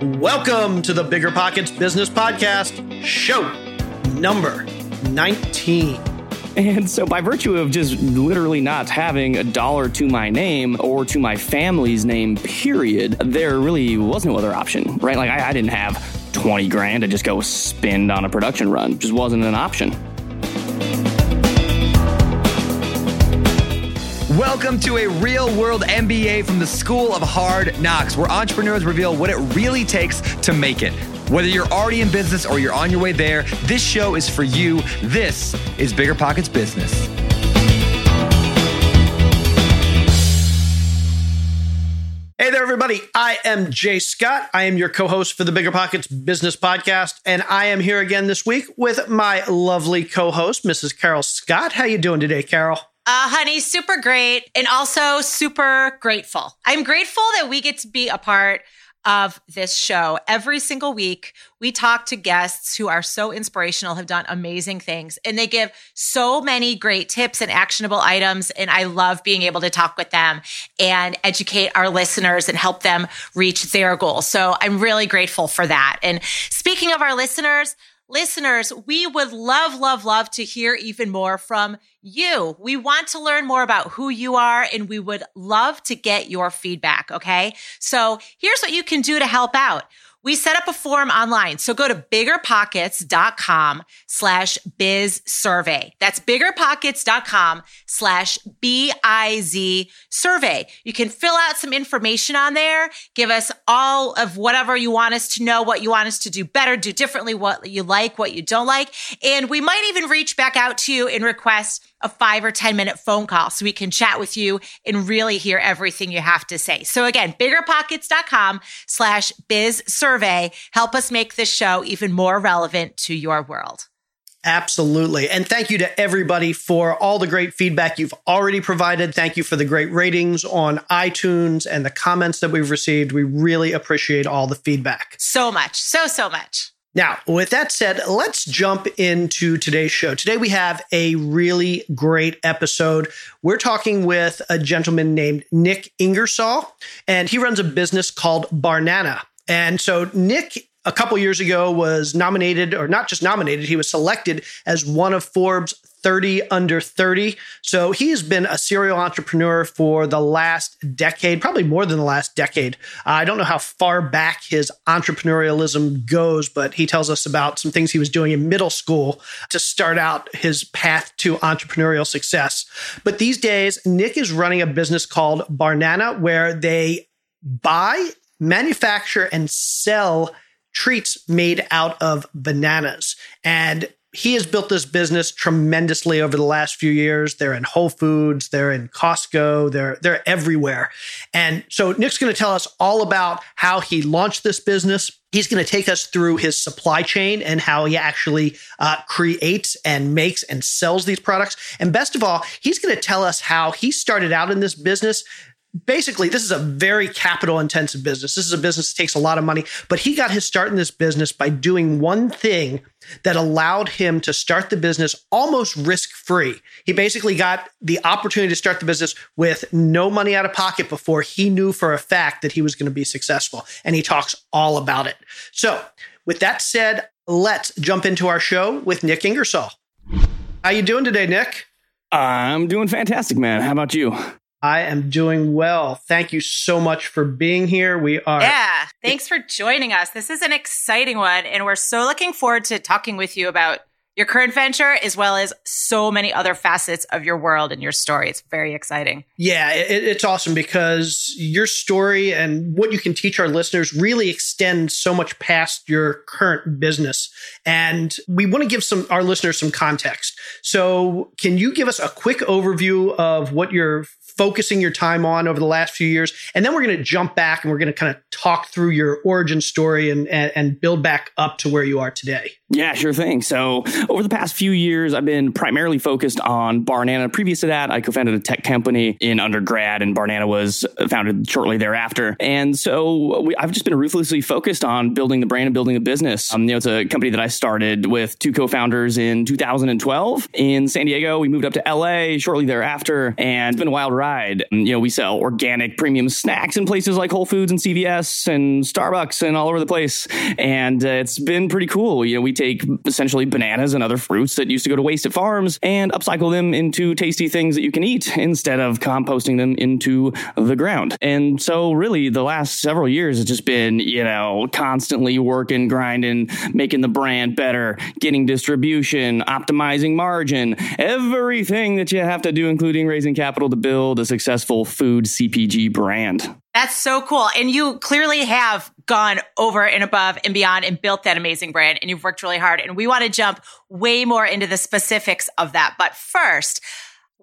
Welcome to the Bigger Pockets Business Podcast, show number 19. And so, by virtue of just literally not having a dollar to my name or to my family's name, period, there really was no other option, right? Like, I, I didn't have 20 grand to just go spend on a production run, just wasn't an option. Welcome to a real world MBA from the School of Hard Knocks, where entrepreneurs reveal what it really takes to make it. Whether you're already in business or you're on your way there, this show is for you. This is Bigger Pockets Business. Hey there, everybody. I am Jay Scott. I am your co host for the Bigger Pockets Business Podcast, and I am here again this week with my lovely co host, Mrs. Carol Scott. How you doing today, Carol? Uh, honey, super great and also super grateful. I'm grateful that we get to be a part of this show. Every single week, we talk to guests who are so inspirational, have done amazing things, and they give so many great tips and actionable items. And I love being able to talk with them and educate our listeners and help them reach their goals. So I'm really grateful for that. And speaking of our listeners, listeners, we would love, love, love to hear even more from you. We want to learn more about who you are and we would love to get your feedback. Okay. So here's what you can do to help out we set up a form online. So go to biggerpockets.com slash biz survey. That's biggerpockets.com slash B I Z survey. You can fill out some information on there. Give us all of whatever you want us to know, what you want us to do better, do differently, what you like, what you don't like. And we might even reach back out to you and request a five or 10 minute phone call so we can chat with you and really hear everything you have to say. So again, biggerpockets.com slash biz survey. Help us make this show even more relevant to your world. Absolutely. And thank you to everybody for all the great feedback you've already provided. Thank you for the great ratings on iTunes and the comments that we've received. We really appreciate all the feedback. So much. So, so much. Now, with that said, let's jump into today's show. Today we have a really great episode. We're talking with a gentleman named Nik Ingersoll, and he runs a business called Barnana. And so Nik a couple years ago was nominated or not just nominated he was selected as one of forbes 30 under 30. So he's been a serial entrepreneur for the last decade, probably more than the last decade. Uh, I don't know how far back his entrepreneurialism goes, but he tells us about some things he was doing in middle school to start out his path to entrepreneurial success. But these days, Nik is running a business called Barnana where they buy, manufacture, and sell treats made out of bananas. And he has built this business tremendously over the last few years. They're in Whole Foods, they're in Costco, they're they're everywhere. And so Nik's going to tell us all about how he launched this business. He's going to take us through his supply chain and how he actually uh, creates and makes and sells these products. And best of all, he's going to tell us how he started out in this business basically, this is a very capital intensive business. This is a business that takes a lot of money, but he got his start in this business by doing one thing that allowed him to start the business almost risk free. He basically got the opportunity to start the business with no money out of pocket before he knew for a fact that he was going to be successful. And he talks all about it. So, with that said, let's jump into our show with Nik Ingersoll. How you doing today, Nik? I'm doing fantastic, man. How about you? I am doing well. Thank you so much for being here. We are. Yeah. Thanks for joining us. This is an exciting one. And we're so looking forward to talking with you about your current venture as well as so many other facets of your world and your story. It's very exciting. Yeah, it, it's awesome because your story and what you can teach our listeners really extends so much past your current business. And we want to give some our listeners some context. So, can you give us a quick overview of what your focusing your time on over the last few years. And then we're going to jump back and we're going to kind of talk through your origin story and, and, and build back up to where you are today. Yeah, sure thing. So, over the past few years, I've been primarily focused on Barnana. Previous to that, I co founded a tech company in undergrad, and Barnana was founded shortly thereafter. And so, we, I've just been ruthlessly focused on building the brand and building the business. Um, you know, it's a company that I started with two co founders in 2012 in San Diego. We moved up to LA shortly thereafter, and it's been a wild ride. You know, we sell organic premium snacks in places like Whole Foods and CVS and Starbucks and all over the place. And uh, it's been pretty cool. You know, we take essentially bananas and other fruits that used to go to waste at farms and upcycle them into tasty things that you can eat instead of composting them into the ground. And so, really, the last several years has just been, you know, constantly working, grinding, making the brand better, getting distribution, optimizing margin, everything that you have to do, including raising capital to build a successful food CPG brand. That's so cool. And you clearly have gone over and above and beyond and built that amazing brand and you've worked really hard. And we want to jump way more into the specifics of that. But first,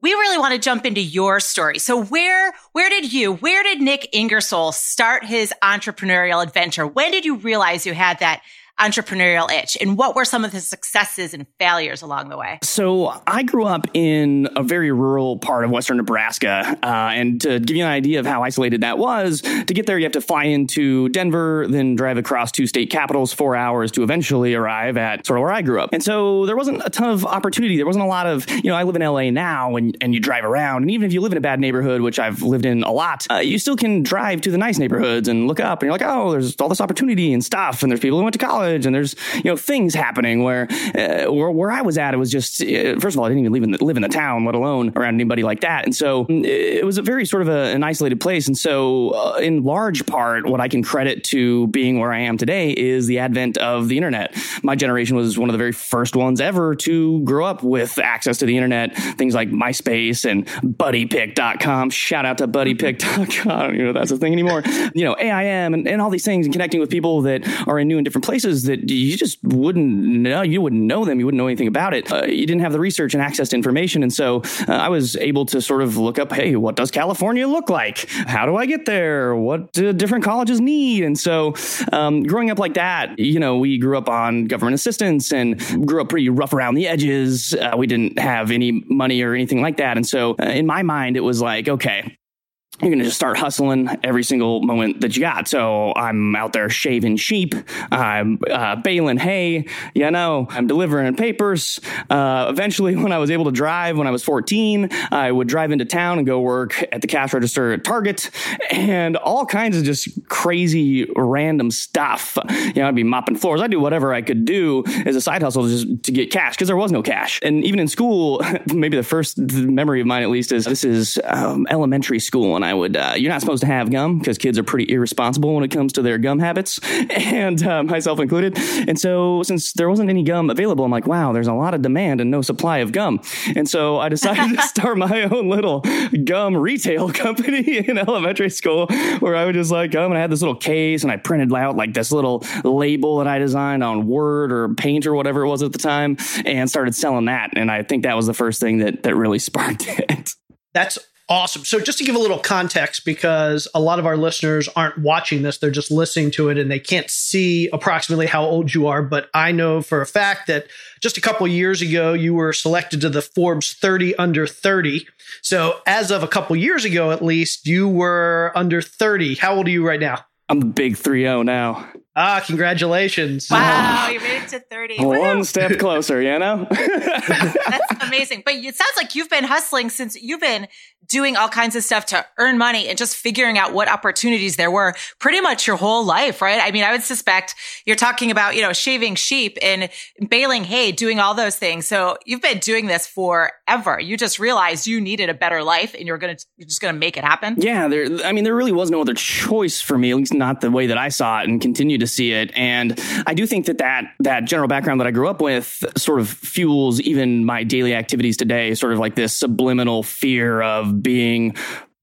we really want to jump into your story. So where where did you, where did Nik Ingersoll start his entrepreneurial adventure? When did you realize you had that entrepreneurial itch and what were some of the successes and failures along the way? So I grew up in a very rural part of Western Nebraska. Uh, and to give you an idea of how isolated that was, to get there, you have to fly into Denver, then drive across two state capitals, four hours to eventually arrive at sort of where I grew up. And so there wasn't a ton of opportunity. There wasn't a lot of, you know, I live in LA now and, and you drive around. And even if you live in a bad neighborhood, which I've lived in a lot, uh, you still can drive to the nice neighborhoods and look up and you're like, oh, there's all this opportunity and stuff. And there's people who went to college college, and there's you know things happening where uh, where, where I was at, it was just uh, first of all, I didn't even live in the, live in the town, let alone around anybody like that, and so mm, it was a very sort of a, an isolated place, and so uh, in large part, what I can credit to being where I am today is the advent of the internet. My generation was one of the very first ones ever to grow up with access to the internet, things like MySpace and BuddyPick.com. Shout out to BuddyPick.com. You know that's a thing anymore. You know AIM and, and all these things and connecting with people that are in new and different places that you just wouldn't know. You wouldn't know them. You wouldn't know anything about it. Uh, you didn't have the research and access to information. And so uh, I was able to sort of look up, hey, what does California look like? How do I get there? What do different colleges need? And so um, growing up like that, you know, we grew up on government assistance and grew up pretty rough around the edges. Uh, we didn't have any money or anything like that. And so uh, in my mind, it was like, okay, you're going to just start hustling every single moment that you got. So I'm out there shaving sheep. I'm uh, baling hay. You know, I'm delivering papers. Uh, eventually, when I was able to drive when I was 14, I would drive into town and go work at the cash register at Target and all kinds of just crazy random stuff. You know, I'd be mopping floors. I'd do whatever I could do as a side hustle just to get cash because there was no cash. And even in school, maybe the first memory of mine at least is this is um, elementary school. And I would, uh, you're not supposed to have gum because kids are pretty irresponsible when it comes to their gum habits, and uh, myself included. And so, since there wasn't any gum available, I'm like, wow, there's a lot of demand and no supply of gum. And so, I decided to start my own little gum retail company in elementary school where I would just like gum and I had this little case and I printed out like this little label that I designed on Word or Paint or whatever it was at the time and started selling that. And I think that was the first thing that, that really sparked it. That's Awesome. So, just to give a little context, because a lot of our listeners aren't watching this, they're just listening to it and they can't see approximately how old you are. But I know for a fact that just a couple years ago, you were selected to the Forbes 30 under 30. So, as of a couple years ago, at least, you were under 30. How old are you right now? I'm a big 3 0 now. Ah, congratulations. Wow, you made it to 30. One Woo! step closer, you know? That's amazing. But it sounds like you've been hustling since you've been doing all kinds of stuff to earn money and just figuring out what opportunities there were pretty much your whole life, right? I mean, I would suspect you're talking about, you know, shaving sheep and baling hay, doing all those things. So you've been doing this forever. You just realized you needed a better life and you're going to, you're just going to make it happen. Yeah, there. I mean, there really was no other choice for me, at least not the way that I saw it, and continued to see it. And I do think that that that general background that I grew up with sort of fuels even my daily activities today. Sort of like this subliminal fear of being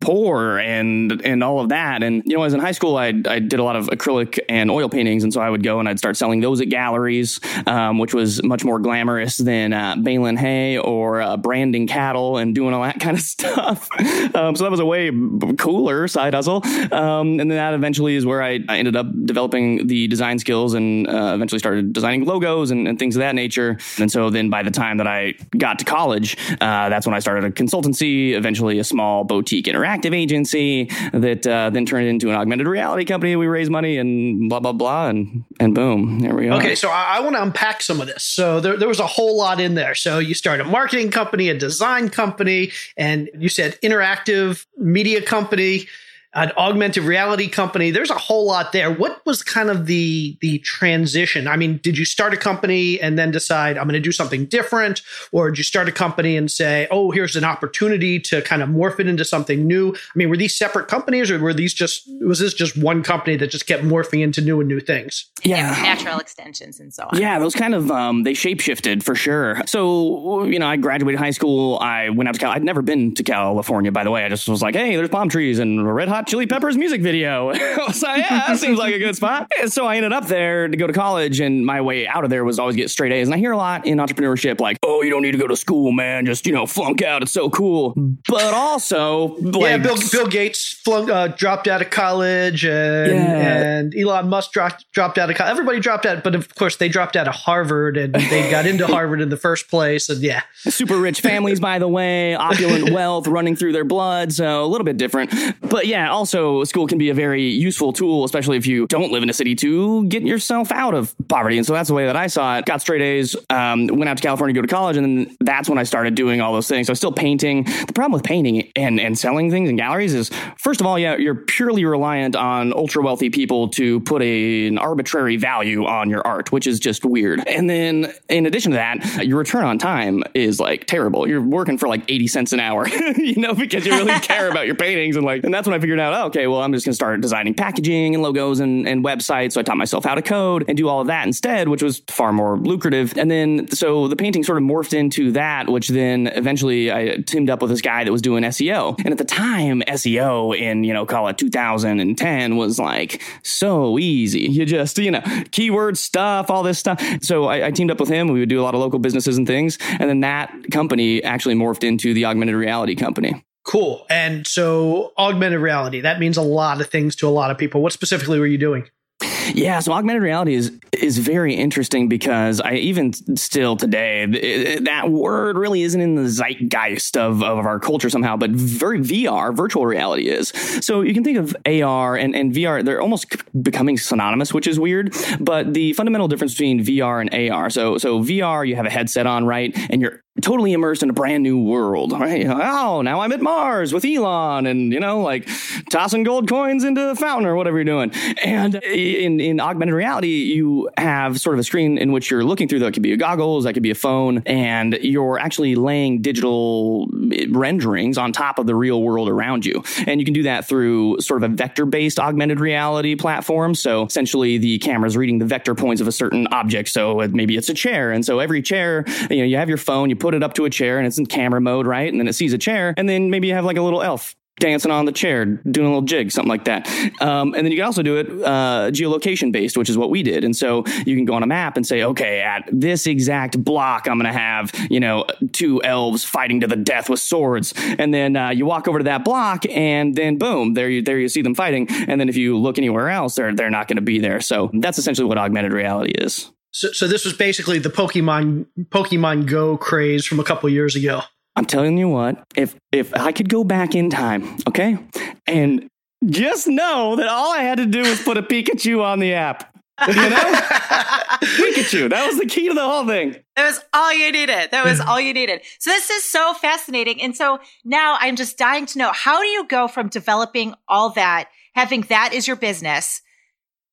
poor and and all of that. And you know, as in high school, I I did a lot of acrylic and oil paintings, and so I would go and I'd start selling those at galleries, um, which was much more glamorous than uh, baling hay or uh, branding cattle and doing all that kind of stuff. um, so that was a way cooler side hustle. Um, and then that eventually is where I, I ended up developing the design skills and uh, eventually started designing logos and, and, things of that nature. And so then by the time that I got to college, uh, that's when I started a consultancy, eventually a small boutique interactive agency that uh, then turned into an augmented reality company. We raised money and blah, blah, blah. And, and boom, there we are. Okay, so I, I want to unpack some of this. So there, there was a whole lot in there. So you started a marketing company, a design company, and you said interactive media company an augmented reality company. There's a whole lot there. What was kind of the the transition? I mean, did you start a company and then decide I'm going to do something different, or did you start a company and say, "Oh, here's an opportunity to kind of morph it into something new"? I mean, were these separate companies, or were these just was this just one company that just kept morphing into new and new things? Yeah, natural extensions and so on. Yeah, those kind of um, they shapeshifted for sure. So you know, I graduated high school. I went out to Cal. I'd never been to California, by the way. I just was like, "Hey, there's palm trees and red hot." Hot Chili Peppers music video. so yeah, that seems like a good spot. So I ended up there to go to college, and my way out of there was always get straight A's. And I hear a lot in entrepreneurship, like, "Oh, you don't need to go to school, man. Just you know, flunk out. It's so cool." But also, like, yeah, Bill, Bill Gates flunk, uh, dropped out of college, and, yeah. and Elon Musk dropped dropped out of college. Everybody dropped out, but of course they dropped out of Harvard, and they got into Harvard in the first place. And yeah, super rich families, by the way, opulent wealth running through their blood, so a little bit different. But yeah, also school can be a very useful tool, especially if you don't live in a city, to get yourself out of poverty. And so that's the way that I saw it. Got straight A's, um, went out to California to go to college, and then that's when I started doing all those things. So I was still painting. The problem with painting and, and selling things in galleries is, first of all, yeah, you're purely reliant on ultra wealthy people to put a, an arbitrary value on your art, which is just weird. And then in addition to that, your return on time is like terrible. You're working for like 80 cents an hour, you know, because you really care about your paintings. And like, and that's when I figured out, oh, okay, well, I'm just going to start designing packaging and logos and, and websites. So I taught myself how to code and do all of that instead, which was far more lucrative. And then, so the painting sort of morphed into that, which then eventually I teamed up with this guy that was doing SEO. And at the time, SEO in, you know, call it 2010 was like so easy. You just, you know, keyword stuff, all this stuff. So I, I teamed up with him. We would do a lot of local businesses and things. And then that company actually morphed into the augmented reality company. Cool. And so augmented reality, that means a lot of things to a lot of people. What specifically were you doing? Yeah, so augmented reality is is very interesting because I even still today that word really isn't in the zeitgeist of, of our culture somehow, but very VR, virtual reality is. So you can think of AR and, and VR, they're almost becoming synonymous, which is weird. But the fundamental difference between VR and AR, so so VR, you have a headset on, right, and you're totally immersed in a brand new world. Right? Oh, now I'm at Mars with Elon, and you know, like tossing gold coins into the fountain or whatever you're doing. And in in augmented reality, you have sort of a screen in which you're looking through. That could be a goggles, that could be a phone, and you're actually laying digital renderings on top of the real world around you. And you can do that through sort of a vector based augmented reality platform. So essentially, the camera's reading the vector points of a certain object. So uh, maybe it's a chair, and so every chair, you know, you have your phone, you put it up to a chair and it's in camera mode, right? And then it sees a chair, and then maybe you have like a little elf dancing on the chair, doing a little jig, something like that. Um, and then you can also do it uh, geolocation based, which is what we did. And so you can go on a map and say, okay, at this exact block, I'm going to have you know two elves fighting to the death with swords. And then uh, you walk over to that block, and then boom, there you there you see them fighting. And then if you look anywhere else, they're they're not going to be there. So that's essentially what augmented reality is. So, so this was basically the Pokemon Pokemon Go craze from a couple years ago. I'm telling you what, if if I could go back in time, okay, and just know that all I had to do was put a Pikachu on the app. You know? Pikachu. That was the key to the whole thing. That was all you needed. That was all you needed. So this is so fascinating. And so now I'm just dying to know how do you go from developing all that, having that is your business,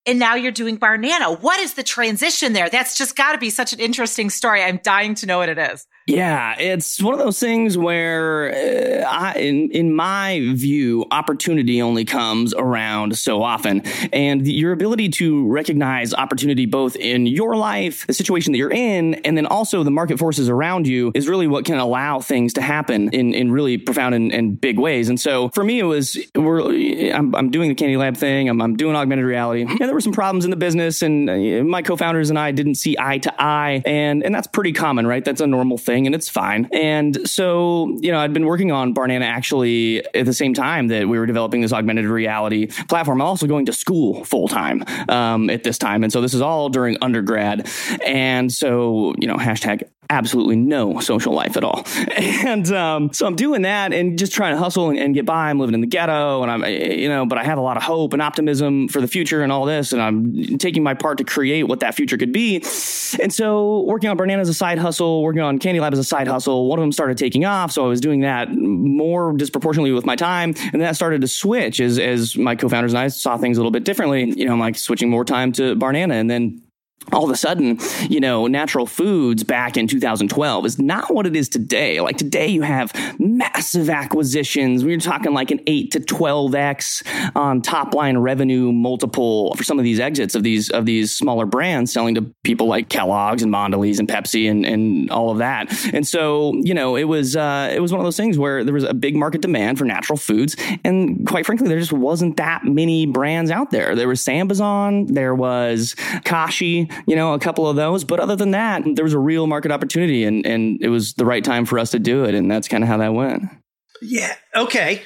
and now you're doing Barnana. What is the transition there? That's just got to be such an interesting story. I'm dying to know what it is. Yeah, it's one of those things where, uh, I, in in my view, opportunity only comes around so often, and your ability to recognize opportunity both in your life, the situation that you're in, and then also the market forces around you is really what can allow things to happen in in really profound and, and big ways. And so for me, it was we're I'm, I'm doing the Candy Lab thing, I'm, I'm doing augmented reality. Yeah, there were some problems in the business, and uh, my co-founders and I didn't see eye to eye, and and that's pretty common, right? That's a normal thing and it's fine. And so, you know, I'd been working on Barnana actually at the same time that we were developing this augmented reality platform. I'm also going to school full time um, at this time. And so this is all during undergrad. And so, you know, hashtag absolutely no social life at all. And um, so I'm doing that and just trying to hustle and, and, get by. I'm living in the ghetto and I'm, you know, but I have a lot of hope and optimism for the future and all this. And I'm taking my part to create what that future could be. And so working on Barnana as a side hustle, working on Candy Lab as a side hustle, one of them started taking off. So I was doing that more disproportionately with my time. And then that started to switch as, as my co-founders and I saw things a little bit differently. You know, I'm like switching more time to Barnana and then all of a sudden, you know, natural foods back in 2012 is not what it is today. Like today, you have massive acquisitions. We're talking like an 8 to 12x on top line revenue multiple for some of these exits of these of these smaller brands selling to people like Kellogg's and Mondelez and Pepsi and, and all of that. And so, you know, it was uh, it was one of those things where there was a big market demand for natural foods. And quite frankly, there just wasn't that many brands out there. There was Sambazon, there was Kashi, you know, a couple of those. But other than that, there was a real market opportunity and, and it was the right time for us to do it. And that's kind of how that went. Yeah. Okay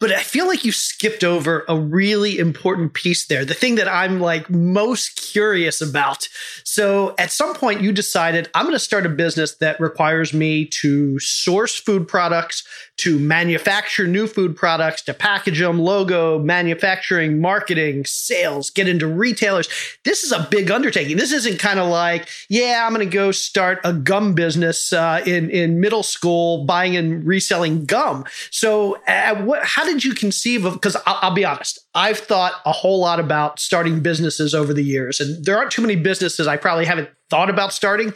but I feel like you skipped over a really important piece there. The thing that I'm like most curious about. So at some point you decided I'm going to start a business that requires me to source food products, to manufacture new food products, to package them, logo, manufacturing, marketing, sales, get into retailers. This is a big undertaking. This isn't kind of like, yeah, I'm going to go start a gum business uh, in in middle school, buying and reselling gum. So, what? How did you conceive of? Because I'll, I'll, be honest, I've thought a whole lot about starting businesses over the years, and there aren't too many businesses I probably haven't thought about starting.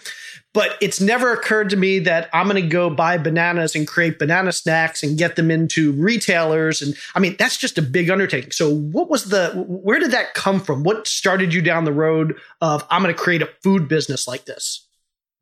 But it's never occurred to me that I'm going to go buy bananas and create banana snacks and get them into retailers. And I mean, that's just a big undertaking. So, what was the, where did that come from? What started you down the road of, I'm going to create a food business like this?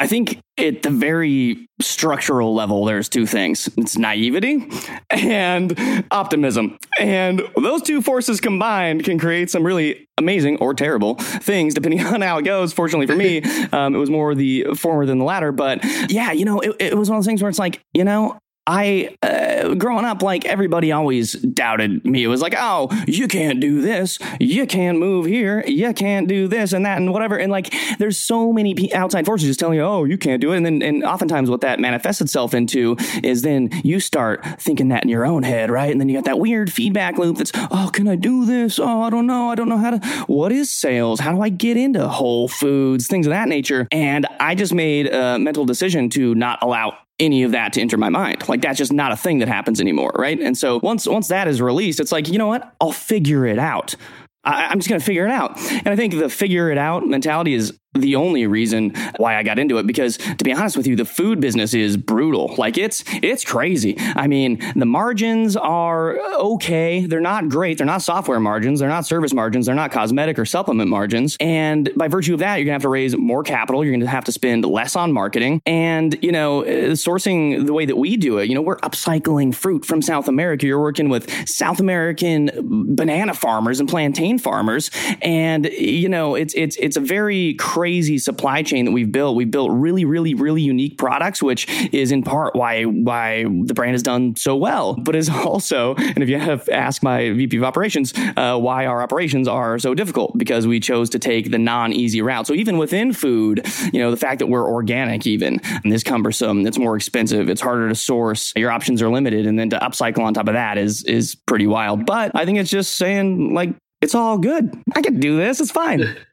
I think at the very structural level, there's two things it's naivety and optimism. And those two forces combined can create some really amazing or terrible things, depending on how it goes. Fortunately for me, um, it was more the former than the latter. But yeah, you know, it, it was one of those things where it's like, you know, I, uh, growing up, like everybody always doubted me. It was like, oh, you can't do this. You can't move here. You can't do this and that and whatever. And like, there's so many outside forces just telling you, oh, you can't do it. And then, and oftentimes what that manifests itself into is then you start thinking that in your own head, right? And then you got that weird feedback loop that's, oh, can I do this? Oh, I don't know. I don't know how to, what is sales? How do I get into Whole Foods? Things of that nature. And I just made a mental decision to not allow any of that to enter my mind. Like that's just not a thing that happens anymore, right? And so once once that is released, it's like, you know what? I'll figure it out. I, am just going to figure it out. And I think the figure it out mentality is the only reason why I got into it because to be honest with you, the food business is brutal. Like it's it's crazy. I mean, the margins are okay. They're not great. They're not software margins. They're not service margins. They're not cosmetic or supplement margins. And by virtue of that, you're gonna have to raise more capital. You're gonna have to spend less on marketing. And you know, uh, sourcing the way that we do it, you know, we're upcycling fruit from South America. You're working with South American banana farmers and plantain farmers, and you know, it's it's it's a very crazy supply chain that we've built. We've built really, really, really unique products, which is in part why why the brand has done so well. But is also, and if you have asked my VP of operations uh, why our operations are so difficult, because we chose to take the non-easy route. So even within food, you know, the fact that we're organic even is cumbersome. It's more expensive. It's harder to source. Your options are limited, and then to upcycle on top of that is is pretty wild. But I think it's just saying like it's all good. I can do this. It's fine.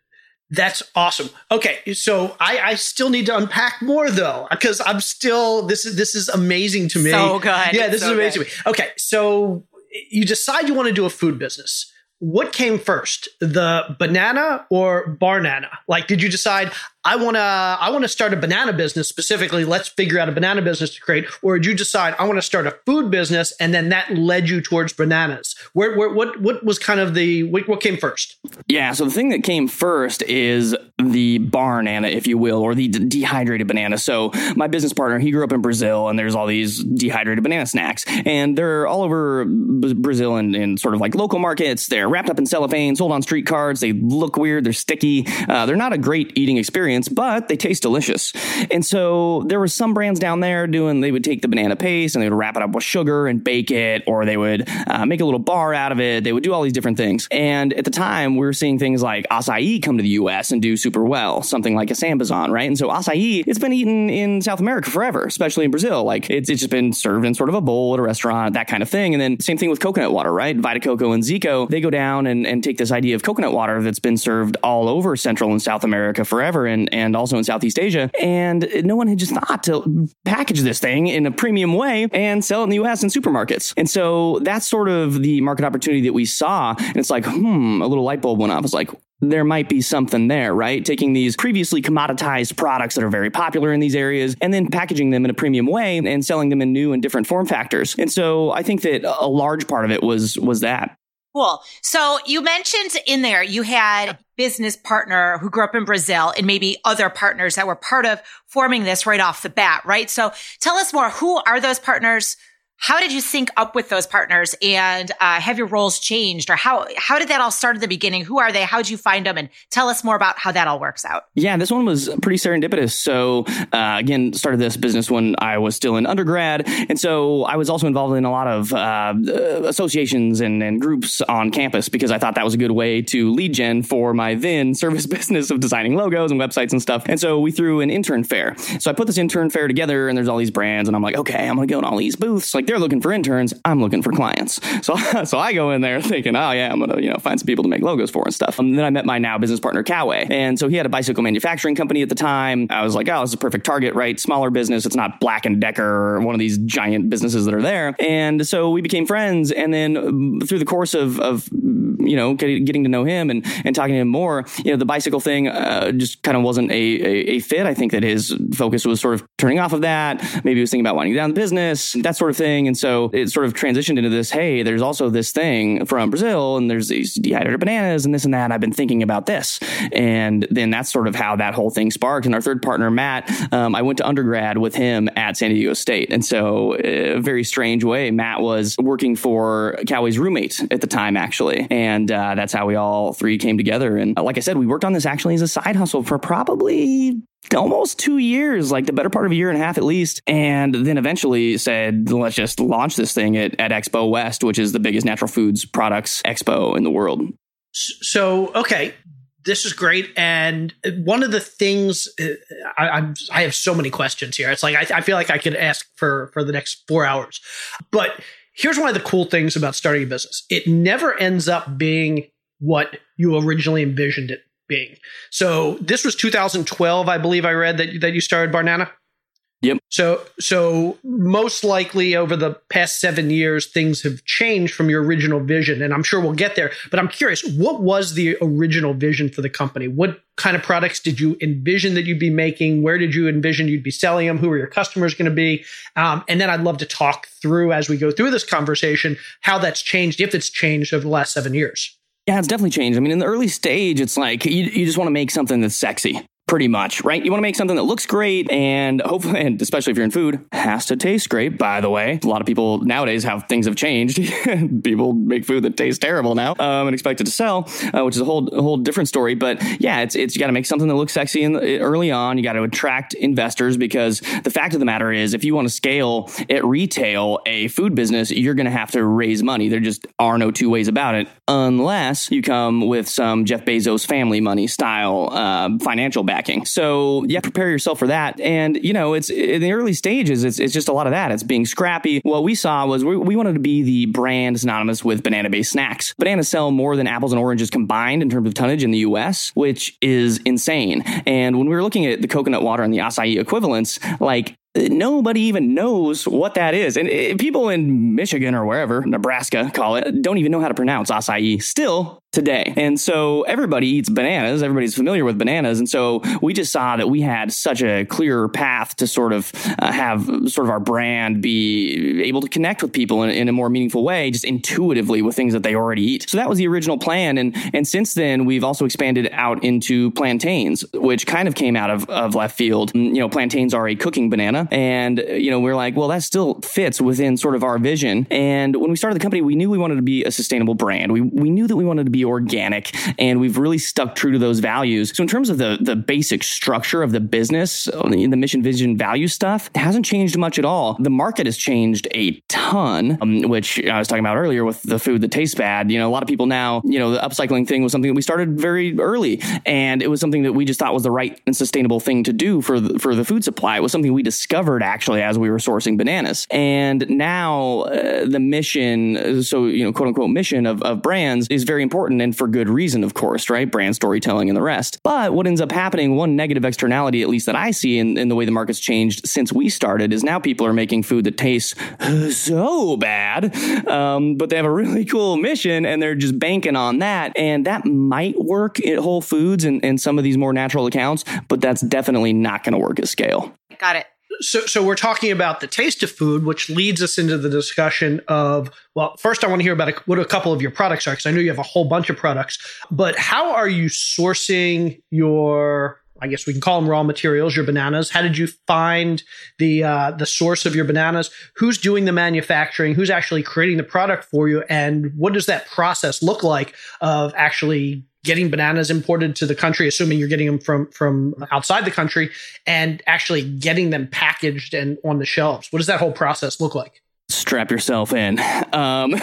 That's awesome. Okay, so I, I still need to unpack more though, because I'm still this is this is amazing to me. So good. Yeah, this so is amazing good. to me. Okay, so you decide you want to do a food business. What came first, the banana or barnana? Like, did you decide I want to I want to start a banana business specifically? Let's figure out a banana business to create, or did you decide I want to start a food business, and then that led you towards bananas? Where, where what what was kind of the what, came first? Yeah, so the thing that came first is the barnana, if you will, or the de- dehydrated banana. So my business partner, he grew up in Brazil, and there's all these dehydrated banana snacks, and they're all over B- Brazil and in sort of like local markets. They're wrapped up in cellophane, sold on street cards. They look weird. They're sticky. Uh, they're not a great eating experience, but they taste delicious. And so there were some brands down there doing. They would take the banana paste and they would wrap it up with sugar and bake it, or they would uh, make a little bar out of it. They would do all these different things. And at the time, we were seeing things like acai come to the U.S. and do super well, something like a Sambazon, right? And so acai, it's been eaten in South America forever, especially in Brazil. Like it's, it's just been served in sort of a bowl at a restaurant, that kind of thing. And then same thing with coconut water, right? Vita Coco and Zico, they go down and, and take this idea of coconut water that's been served all over Central and South America forever and, and also in Southeast Asia. And no one had just thought to package this thing in a premium way and sell it in the US in supermarkets. And so that's sort of the market opportunity that we saw. And it's like, hmm, a little light bulb went off. It's like, there might be something there, right? Taking these previously commoditized products that are very popular in these areas and then packaging them in a premium way and selling them in new and different form factors. And so I think that a large part of it was was that. Cool. So you mentioned in there you had a business partner who grew up in Brazil and maybe other partners that were part of forming this right off the bat, right? So tell us more. Who are those partners? How did you sync up with those partners and uh, have your roles changed or how, how did that all start at the beginning? Who are they? How did you find them? And tell us more about how that all works out. Yeah, this one was pretty serendipitous. So, uh, again, started this business when I was still in undergrad. And so I was also involved in a lot of uh, associations and, and groups on campus because I thought that was a good way to lead gen for my then service business of designing logos and websites and stuff. And so we threw an intern fair. So I put this intern fair together and there's all these brands and I'm like, okay, I'm to go in all these booths. Like they're looking for interns. I'm looking for clients. So, so I go in there thinking, oh yeah, I'm to, you know, find some people to make logos for and stuff. And then I met my now business partner, Caue. And so he had a bicycle manufacturing company at the time. I was like, oh, this is a perfect target, right? Smaller business. It's not Black and Decker or one of these giant businesses that are there. And so we became friends. And then um, through the course of, of you know, getting, getting to know him and, and talking to him more, you know, the bicycle thing uh, just kind of wasn't a, a, a, fit. I think that his focus was sort of turning off of that. Maybe he was thinking about winding down the business, that sort of thing. And so it sort of transitioned into this, hey, there's also this thing from Brazil and there's these dehydrated bananas and this and that. And I've been thinking about this. And then that's sort of how that whole thing sparked. And our third partner, Matt, um, I went to undergrad with him at San Diego State. And so, a very strange way, Matt was working for Caue's roommate at the time, actually. And uh, that's how we all three came together. And uh, like I said, we worked on this actually as a side hustle for probably almost two years, like the better part of a year and a half at least. And then eventually said, let's just launch this thing at, at Expo West, which is the biggest natural foods products expo in the world. So, okay, this is great. And one of the things uh, I, I'm, I have so many questions here. It's like I, I feel like I could ask for for the next four hours. But here's one of the cool things about starting a business: it never ends up being what you originally envisioned it being. So this was 2012, I believe. I read that that you started Barnana. Yep. So, so most likely over the past seven years, things have changed from your original vision, and I'm sure we'll get there. But I'm curious, what was the original vision for the company? What kind of products did you envision that you'd be making? Where did you envision you'd be selling them? Who are your customers going to be? Um, and then I'd love to talk through as we go through this conversation how that's changed, if it's changed over the last seven years. Yeah, it's definitely changed. I mean, in the early stage, it's like you, you just want to make something that's sexy pretty much, right? You want to make something that looks great and hopefully, and especially if you're in food, has to taste great, by the way. A lot of people nowadays have things have changed. people make food that tastes terrible now um, and expect it to sell, uh, which is a whole, a whole different story. But yeah, it's, it's, you got to make something that looks sexy in the, early on. You got to attract investors because the fact of the matter is, if you want to scale at retail a food business, you're going to have to raise money. There just are no two ways about it unless you come with some Jeff Bezos family money style uh, financial back backing. So yeah, prepare yourself for that. And you know, it's in the early stages, it's, it's just a lot of that. It's being scrappy. What we saw was we, we wanted to be the brand synonymous with banana based snacks. Bananas sell more than apples and oranges combined in terms of tonnage in the US, which is insane. And when we were looking at the coconut water and the acai equivalents, like nobody even knows what that is. And eh, people in Michigan or wherever, Nebraska, call it, don't even know how to pronounce acai still today. And so everybody eats bananas. Everybody's familiar with bananas. And so we just saw that we had such a clear path to sort of uh, have sort of our brand be able to connect with people in, in, a more meaningful way, just intuitively with things that they already eat. So that was the original plan. And, and since then, we've also expanded out into plantains, which kind of came out of, of left field. You know, plantains are a cooking banana and, you know, we're like, well, that still fits within sort of our vision. And when we started the company, we knew we wanted to be a sustainable brand. We, we knew that we wanted to be organic and we've really stuck true to those values. So in terms of the, the basic structure of the business, the mission, vision, value stuff, hasn't changed much at all. The market has changed a ton, um, which I was talking about earlier with the food that tastes bad. You know, a lot of people now, you know, the upcycling thing was something that we started very early and it was something that we just thought was the right and sustainable thing to do for the, for the food supply. It was something we discovered discovered actually as we were sourcing bananas. And now uh, the mission, so, you know, quote unquote mission of, of brands is very important and for good reason, of course, right? Brand storytelling and the rest. But what ends up happening, one negative externality, at least that I see in, in the way the market's changed since we started, is now people are making food that tastes so bad, um, but they have a really cool mission and they're just banking on that. And that might work at Whole Foods and, and some of these more natural accounts, but that's definitely not going to work at scale. Got it so, so we're talking about the taste of food, which leads us into the discussion of well, first I want to hear about what a couple of your products are because I know you have a whole bunch of products. But how are you sourcing your? I guess we can call them raw materials, your bananas. How did you find the uh, the source of your bananas? Who's doing the manufacturing? Who's actually creating the product for you? And what does that process look like of actually getting bananas imported to the country, assuming you're getting them from from outside the country, and actually getting them packaged and on the shelves. What does that whole process look like? Strap yourself in. Um,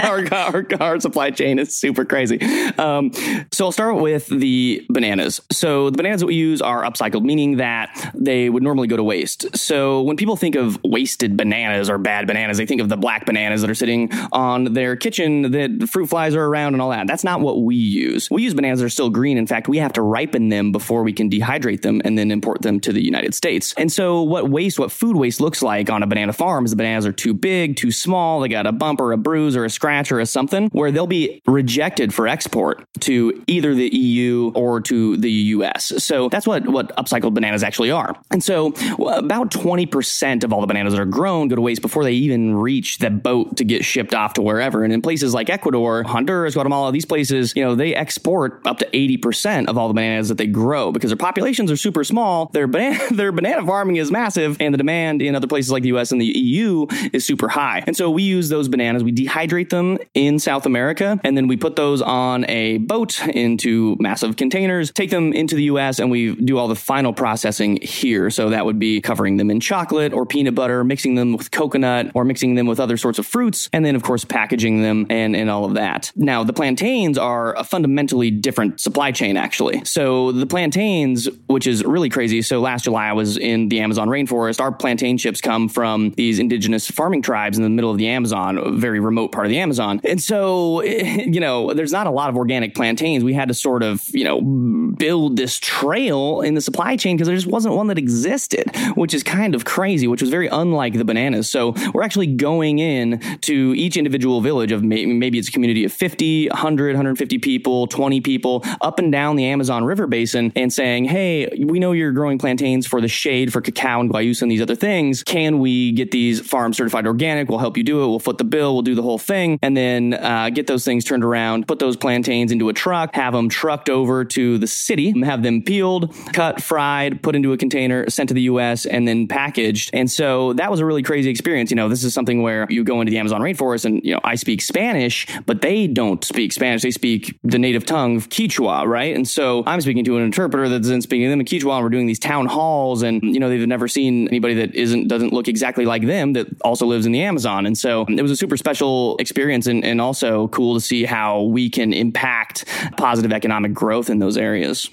our, our, our, supply chain is super crazy. Um, so I'll start with the bananas. So the bananas that we use are upcycled, meaning that they would normally go to waste. So when people think of wasted bananas or bad bananas, they think of the black bananas that are sitting on their kitchen that fruit flies are around and all that. That's not what we use. We use bananas that are still green. In fact, we have to ripen them before we can dehydrate them and then import them to the United States. And so what waste, what food waste looks like on a banana farm is the bananas are too big, too small, they got a bump or a bruise or a scratch or a something, where they'll be rejected for export to either the EU or to the US. So that's what, what upcycled bananas actually are. And so about 20% of all the bananas that are grown go to waste before they even reach the boat to get shipped off to wherever. And in places like Ecuador, Honduras, Guatemala, these places, you know, they export up to 80% of all the bananas that they grow because their populations are super small. Their banana, their banana farming is massive and the demand in other places like the US and the EU is super high. And so we use those bananas, we dehydrate them in South America, and then we put those on a boat into massive containers, take them into the US, and we do all the final processing here. So that would be covering them in chocolate or peanut butter, mixing them with coconut or mixing them with other sorts of fruits, and then of course packaging them and, and all of that. Now the plantains are a fundamentally different supply chain actually. So the plantains, which is really crazy. So last July I was in the Amazon rainforest. Our plantain chips come from these indigenous farmers farming tribes in the middle of the Amazon, a very remote part of the Amazon. And so, you know, there's not a lot of organic plantains. We had to sort of, you know, build this trail in the supply chain because there just wasn't one that existed, which is kind of crazy, which was very unlike the bananas. So we're actually going in to each individual village of maybe, it's a community of 50, 100, 150 people, 20 people up and down the Amazon River Basin and saying, hey, we know you're growing plantains for the shade, for cacao and guayusa and these other things. Can we get these farm certified organic? We'll help you do it. We'll foot the bill. We'll do the whole thing. And then uh, get those things turned around, put those plantains into a truck, have them trucked over to the city, have them peeled, cut, fried, put into a container, sent to the US, and then packaged. And so that was a really crazy experience. You know, this is something where you go into the Amazon rainforest and, you know, I speak Spanish, but they don't speak Spanish. They speak the native tongue of Quechua, right? And so I'm speaking to an interpreter that's then speaking to them in Quechua, and we're doing these town halls, and, you know, they've never seen anybody that isn't, doesn't look exactly like them that also lives in the Amazon. And so it was a super special experience and, and also cool to see how we can impact positive economic growth in those areas.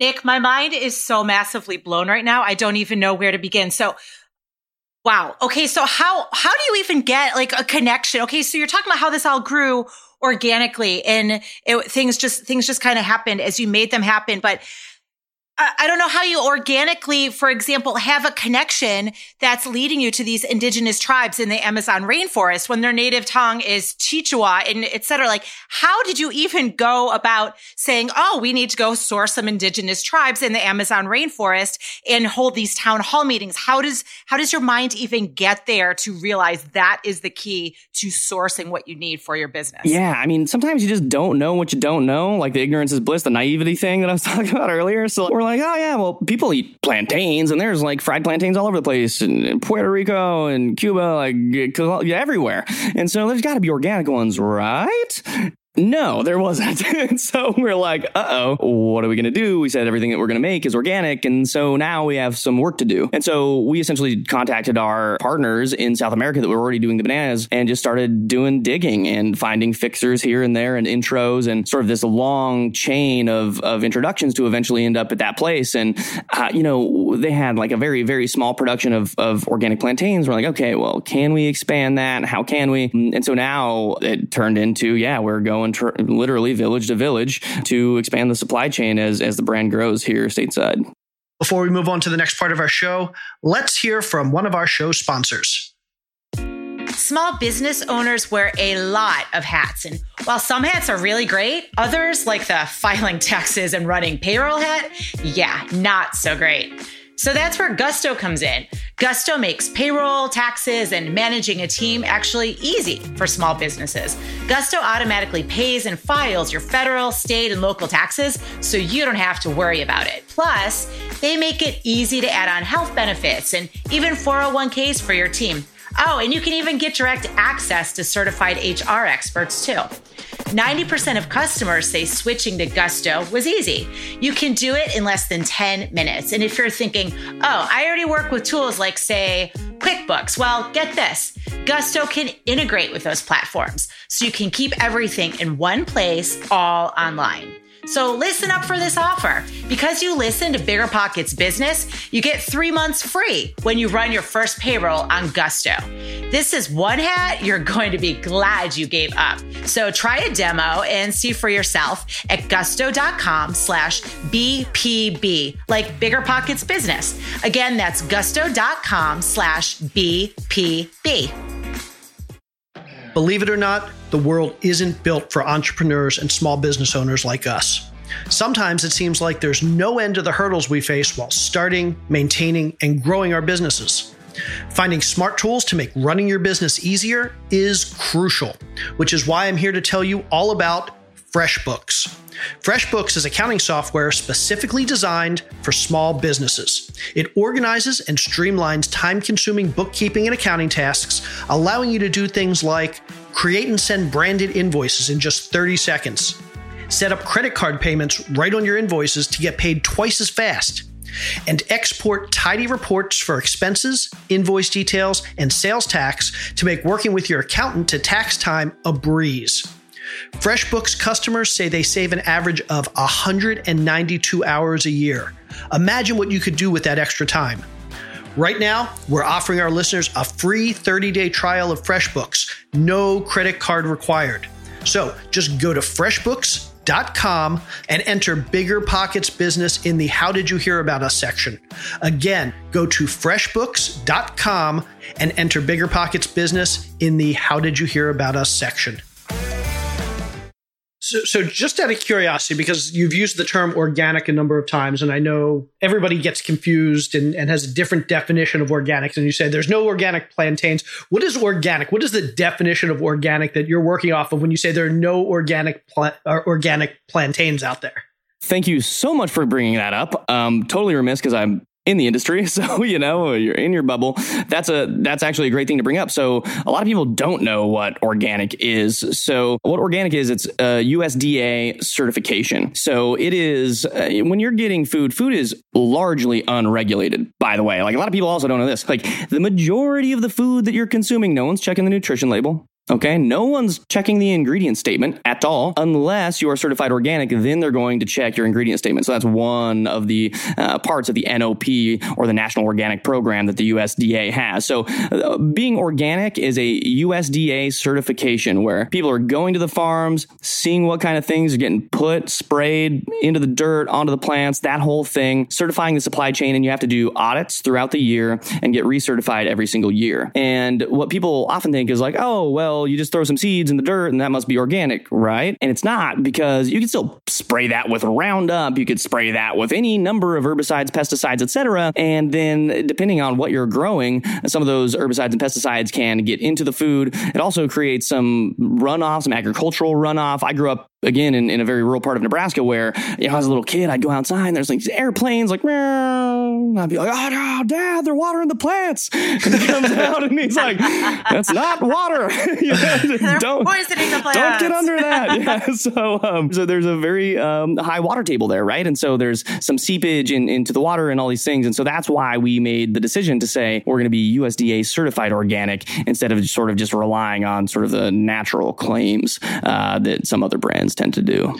Nik, my mind is so massively blown right now. I don't even know where to begin. So, wow. Okay. So how, how do you even get like a connection? Okay. So you're talking about how this all grew organically and it, things just, things just kind of happened as you made them happen. But I don't know how you organically, for example, have a connection that's leading you to these indigenous tribes in the Amazon rainforest when their native tongue is Quechua and et cetera. Like, how did you even go about saying, oh, we need to go source some indigenous tribes in the Amazon rainforest and hold these town hall meetings? How does, how does your mind even get there to realize that is the key to sourcing what you need for your business? Yeah. I mean, sometimes you just don't know what you don't know, like the ignorance is bliss, the naivety thing that I was talking about earlier. So we're like, oh yeah, well, people eat plantains, and there's like fried plantains all over the place in, in Puerto Rico and Cuba, like everywhere. And so there's got to be organic ones, right? No, there wasn't. so we're like, uh oh, what are we going to do? We said everything that we're going to make is organic. And so now we have some work to do. And so we essentially contacted our partners in South America that were already doing the bananas and just started doing digging and finding fixers here and there and intros and sort of this long chain of, of introductions to eventually end up at that place. And, uh, you know, they had like a very, very small production of, of organic plantains. We're like, okay, well, can we expand that? How can we? And so now it turned into, yeah, we're going going tr- literally village to village to expand the supply chain as, as the brand grows here stateside. Before we move on to the next part of our show, let's hear from one of our show sponsors. Small business owners wear a lot of hats. And while some hats are really great, others, like the filing taxes and running payroll hat, yeah, not so great. So that's where Gusto comes in. Gusto makes payroll, taxes, and managing a team actually easy for small businesses. Gusto automatically pays and files your federal, state, and local taxes, so you don't have to worry about it. Plus, they make it easy to add on health benefits and even 401ks for your team. Oh, and you can even get direct access to certified HR experts too. 90% of customers say switching to Gusto was easy. You can do it in less than 10 minutes. And if you're thinking, oh, I already work with tools like, say, QuickBooks, well, get this Gusto can integrate with those platforms so you can keep everything in one place, all online. So listen up for this offer. Because you listen to Bigger Pockets Business, you get three months free when you run your first payroll on Gusto. This is one hat you're going to be glad you gave up. So try a demo and see for yourself at gusto.com slash BPB, like Bigger Pockets Business. Again, that's gusto.com slash BPB. Believe it or not, the world isn't built for entrepreneurs and small business owners like us. Sometimes it seems like there's no end to the hurdles we face while starting, maintaining, and growing our businesses. Finding smart tools to make running your business easier is crucial, which is why I'm here to tell you all about FreshBooks. FreshBooks is accounting software specifically designed for small businesses. It organizes and streamlines time consuming bookkeeping and accounting tasks, allowing you to do things like create and send branded invoices in just 30 seconds, set up credit card payments right on your invoices to get paid twice as fast, and export tidy reports for expenses, invoice details, and sales tax to make working with your accountant to tax time a breeze. FreshBooks customers say they save an average of 192 hours a year. Imagine what you could do with that extra time. Right now, we're offering our listeners a free 30 day trial of FreshBooks, no credit card required. So just go to freshbooks.com and enter Bigger Pockets Business in the How Did You Hear About Us section. Again, go to freshbooks.com and enter Bigger Pockets Business in the How Did You Hear About Us section. So, so just out of curiosity, because you've used the term organic a number of times, and I know everybody gets confused and, and has a different definition of organic. And you say there's no organic plantains. What is organic? What is the definition of organic that you're working off of when you say there are no organic pla- organic plantains out there? Thank you so much for bringing that up. Um, totally remiss because I'm in the industry. So you know you're in your bubble. That's a that's actually a great thing to bring up. So a lot of people don't know what organic is. So what organic is it's a usda certification. So it is uh, when you're getting food food is largely unregulated by the way. Like a lot of people also don't know this. Like the majority of the food that you're consuming no one's checking the nutrition label Okay, no one's checking the ingredient statement at all unless you are certified organic. Then they're going to check your ingredient statement. So that's one of the uh, parts of the NOP or the National Organic Program that the USDA has. So uh, being organic is a USDA certification where people are going to the farms, seeing what kind of things are getting put, sprayed into the dirt, onto the plants, that whole thing, certifying the supply chain, and you have to do audits throughout the year and get recertified every single year. And what people often think is like, oh well well, you just throw some seeds in the dirt and that must be organic, right? And it's not because you can still spray that with Roundup. You could spray that with any number of herbicides, pesticides, etc. And then depending on what you're growing, some of those herbicides and pesticides can get into the food. It also creates some runoff, some agricultural runoff. I grew up again in, in a very rural part of Nebraska where, you know, as a little kid, I'd go outside and there's like these airplanes like, Meow. I'd be like, oh, no, dad, they're watering the plants. And he comes out and he's like, that's not water. don't, poisoning the plants. Don't get under that. Yeah. So, um, so there's a very um, high water table there, right? And so there's some seepage in, into the water and all these things. And so that's why we made the decision to say we're going to be USDA certified organic instead of sort of just relying on sort of the natural claims uh, that some other brands tend to do.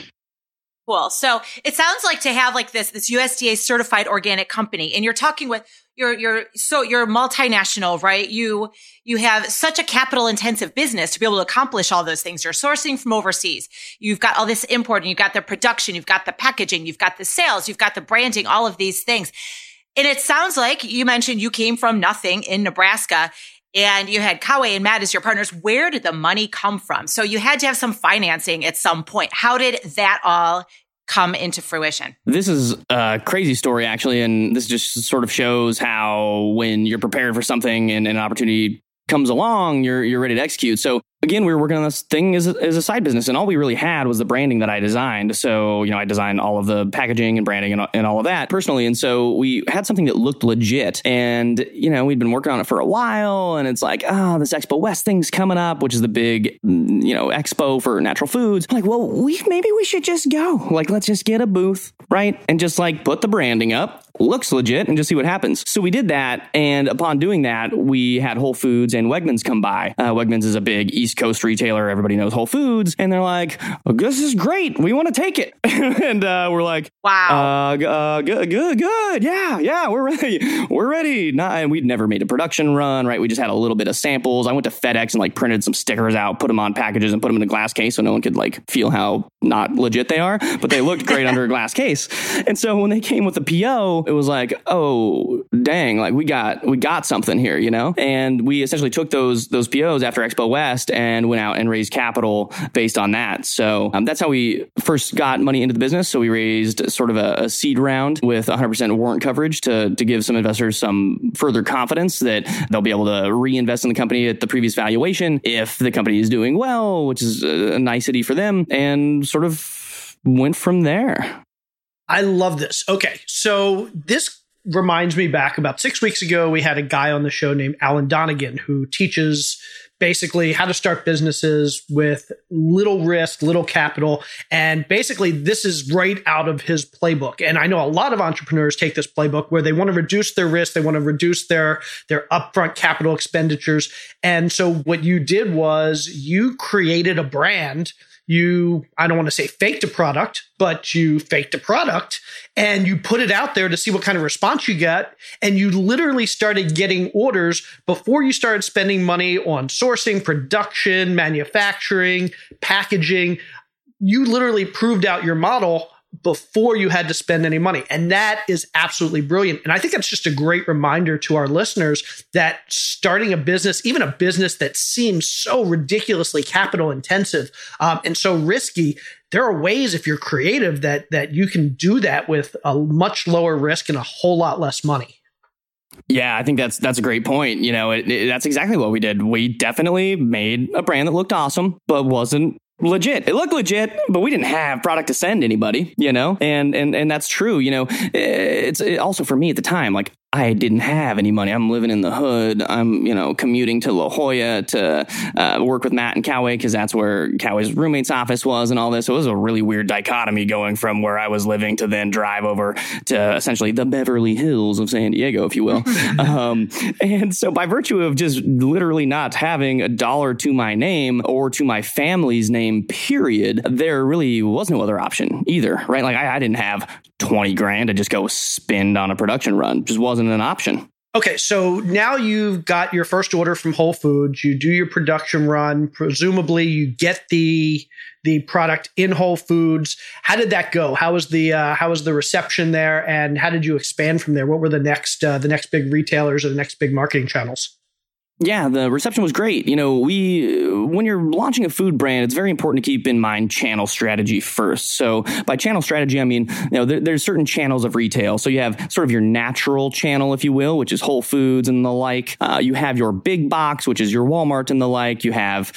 Cool. So it sounds like to have like this this USDA certified organic company, and you're talking with you're you're so you're multinational, right? You you have such a capital intensive business to be able to accomplish all those things. You're sourcing from overseas. You've got all this import, and you've got the production, you've got the packaging, you've got the sales, you've got the branding, all of these things. And it sounds like you mentioned you came from nothing in Nebraska and you had Caue and Matt as your partners. Where did the money come from? So you had to have some financing at some point. How did that all come into fruition? This is a crazy story, actually. And this just sort of shows how when you're prepared for something and an opportunity comes along, you're you're ready to execute. So again, we were working on this thing as a, as a side business, and all we really had was the branding that I designed. So, you know, I designed all of the packaging and branding and, and all of that personally. And so we had something that looked legit. And, you know, we'd been working on it for a while, and it's like, oh, this Expo West thing's coming up, which is the big, mm, you know, expo for natural foods. I'm like, well, we maybe we should just go. Like, let's just get a booth, right? And just like put the branding up, looks legit, and just see what happens. So we did that. And upon doing that, we had Whole Foods and Wegmans come by. Uh, Wegmans is a big East Coast retailer. Everybody knows Whole Foods. And they're like, oh, this is great. We want to take it. and uh, we're like, wow. Uh, uh, good, good, good. Yeah, yeah, we're ready. We're ready. Not, and we'd never made a production run, right? We just had a little bit of samples. I went to FedEx and like printed some stickers out, put them on packages and put them in a glass case so no one could like feel how not legit they are, but they looked great under a glass case. And so when they came with the PO, it was like, oh, dang, like we got, we got something here, you know? And we essentially took those, those POs after Expo West and went out and raised capital based on that. So um, that's how we first got money into the business. So we raised sort of a, a seed round with 100% warrant coverage to, to give some investors some further confidence that they'll be able to reinvest in the company at the previous valuation if the company is doing well, which is a nicety for them, and sort of went from there. I love this. Okay. So this reminds me back about six weeks ago, we had a guy on the show named Alan Donegan who teaches basically how to start businesses with little risk, little capital. And basically, this is right out of his playbook. And I know a lot of entrepreneurs take this playbook where they want to reduce their risk, they want to reduce their, their upfront capital expenditures. And so what you did was you created a brand you, I don't want to say faked a product, but you faked a product and you put it out there to see what kind of response you get. And you literally started getting orders before you started spending money on sourcing, production, manufacturing, packaging. You literally proved out your model before you had to spend any money. And that is absolutely brilliant. And I think that's just a great reminder to our listeners that starting a business, even a business that seems so ridiculously capital intensive um, and so risky, there are ways if you're creative that that you can do that with a much lower risk and a whole lot less money. Yeah, I think that's that's a great point. You know, it, it, that's exactly what we did. We definitely made a brand that looked awesome, but wasn't legit. It looked legit, but we didn't have product to send anybody, you know? And and and that's true, you know. Eh, it's it also for me at the time like I didn't have any money. I'm living in the hood. I'm, you know, commuting to La Jolla to uh, work with Matt and Caue because that's where Caue's roommate's office was and all this. So it was a really weird dichotomy going from where I was living to then drive over to essentially the Beverly Hills of San Diego, if you will. um, and so by virtue of just literally not having a dollar to my name or to my family's name, period, there really was no other option either, right? Like I, I didn't have 20 grand to just go spend on a production run. Just wasn't an option. Okay, so now you've got your first order from Whole Foods. You do your production run. Presumably, you get the the product in Whole Foods. How did that go? How was the uh, how was the reception there, and how did you expand from there? What were the next uh, the next big retailers or the next big marketing channels? Yeah, the reception was great. You know, we when you're launching a food brand, it's very important to keep in mind channel strategy first. So by channel strategy, I mean you know there, there's certain channels of retail. So you have sort of your natural channel, if you will, which is Whole Foods and the like. Uh, you have your big box, which is your Walmart and the like. You have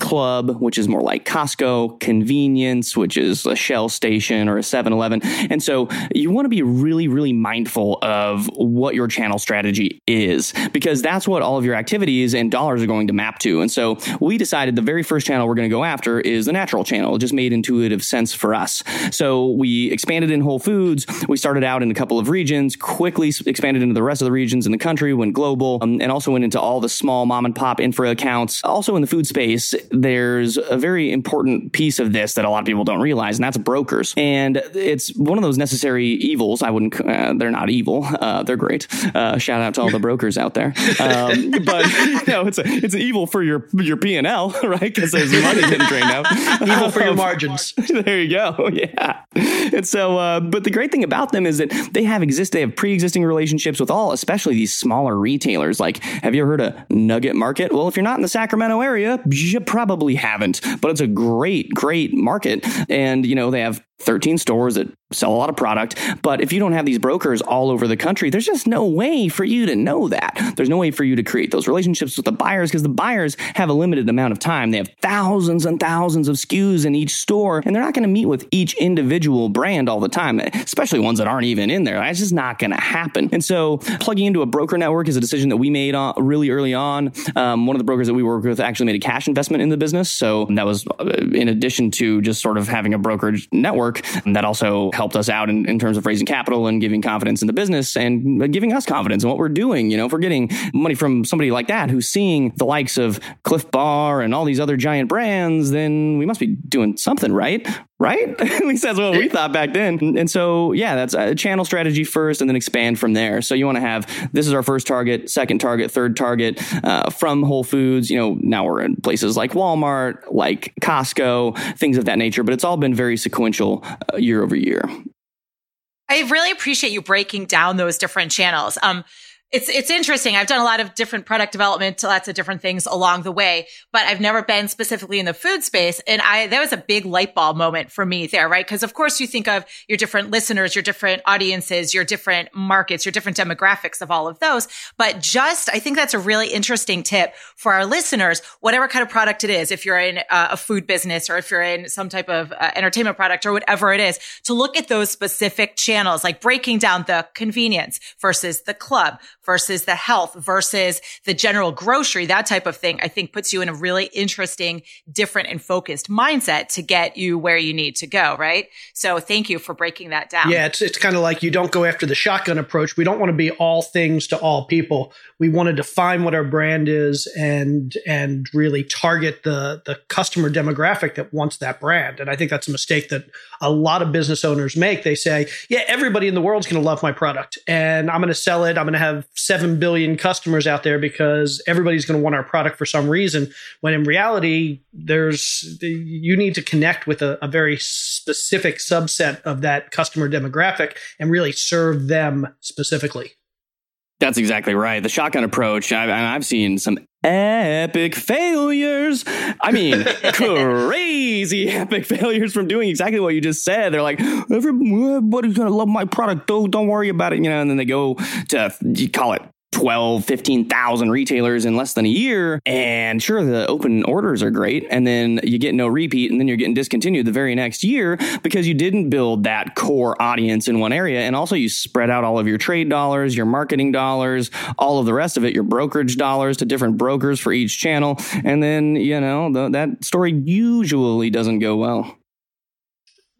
Club, which is more like Costco. Convenience, which is a Shell station or a 7-Eleven. And so you want to be really, really mindful of what your channel strategy is because that's what all of your activities activities and dollars are going to map to. And so we decided the very first channel we're going to go after is the natural channel. It just made intuitive sense for us. So we expanded in Whole Foods. We started out in a couple of regions, quickly expanded into the rest of the regions in the country, went global, um, and also went into all the small mom and pop infra accounts. Also in the food space, there's a very important piece of this that a lot of people don't realize, and that's brokers. And it's one of those necessary evils. I wouldn't, uh, they're not evil. Uh, they're great. Uh, shout out to all the brokers out there. Um, but you know, it's a, it's an evil for your your P and L, right? Because there's money getting drained out. evil for your margins. there you go. Yeah. And so, uh, but the great thing about them is that they have exist. They have pre-existing relationships with all, especially these smaller retailers. Like, have you ever heard of Nugget Market? Well, if you're not in the Sacramento area, you probably haven't. But it's a great, great market, and you know they have 13 stores that sell a lot of product. But if you don't have these brokers all over the country, there's just no way for you to know that. There's no way for you to create those relationships with the buyers because the buyers have a limited amount of time. They have thousands and thousands of SKUs in each store, and they're not going to meet with each individual brand all the time, especially ones that aren't even in there. That's just not going to happen. And so plugging into a broker network is a decision that we made on, really early on. Um, one of the brokers that we work with actually made a cash investment in the business. So that was uh, in addition to just sort of having a brokerage network work. And that also helped us out in, in terms of raising capital and giving confidence in the business and uh, giving us confidence in what we're doing. You know, if we're getting money from somebody like that who's seeing the likes of Clif Bar and all these other giant brands, then we must be doing something right right? At least that's what we thought back then. And so, yeah, that's a channel strategy first and then expand from there. So you want to have this is our first target, second target, third target uh, from Whole Foods. You know, now we're in places like Walmart, like Costco, things of that nature, but it's all been very sequential uh, year over year. I really appreciate you breaking down those different channels. Um, it's it's interesting. I've done a lot of different product development, lots of different things along the way, but I've never been specifically in the food space. And I that was a big light bulb moment for me there, right? Because of course you think of your different listeners, your different audiences, your different markets, your different demographics of all of those. But just I think that's a really interesting tip for our listeners, whatever kind of product it is, if you're in a, food business or if you're in some type of uh, entertainment product or whatever it is, to look at those specific channels, like breaking down the convenience versus the club versus the health versus the general grocery, that type of thing, I think puts you in a really interesting, different and focused mindset to get you where you need to go. Right. So thank you for breaking that down. Yeah. It's, it's kind of like you don't go after the shotgun approach. We don't want to be all things to all people. We want to define what our brand is and, and really target the, the customer demographic that wants that brand. And I think that's a mistake that a lot of business owners make. They say, yeah, everybody in the world's going to love my product and I'm going to sell it. I'm going to have 7 billion customers out there because everybody's going to want our product for some reason. When in reality, there's, you need to connect with a, a very specific subset of that customer demographic and really serve them specifically. That's exactly right. The shotgun approach, I, I've seen some epic failures. I mean, crazy epic failures from doing exactly what you just said. They're like, everybody's gonna love my product. Don't don't worry about it, you know. And then they go to you call it 12, 15,000 retailers in less than a year. And sure, the open orders are great. And then you get no repeat and then you're getting discontinued the very next year because you didn't build that core audience in one area. And also you spread out all of your trade dollars, your marketing dollars, all of the rest of it, your brokerage dollars to different brokers for each channel. And then, you know, the, that story usually doesn't go well.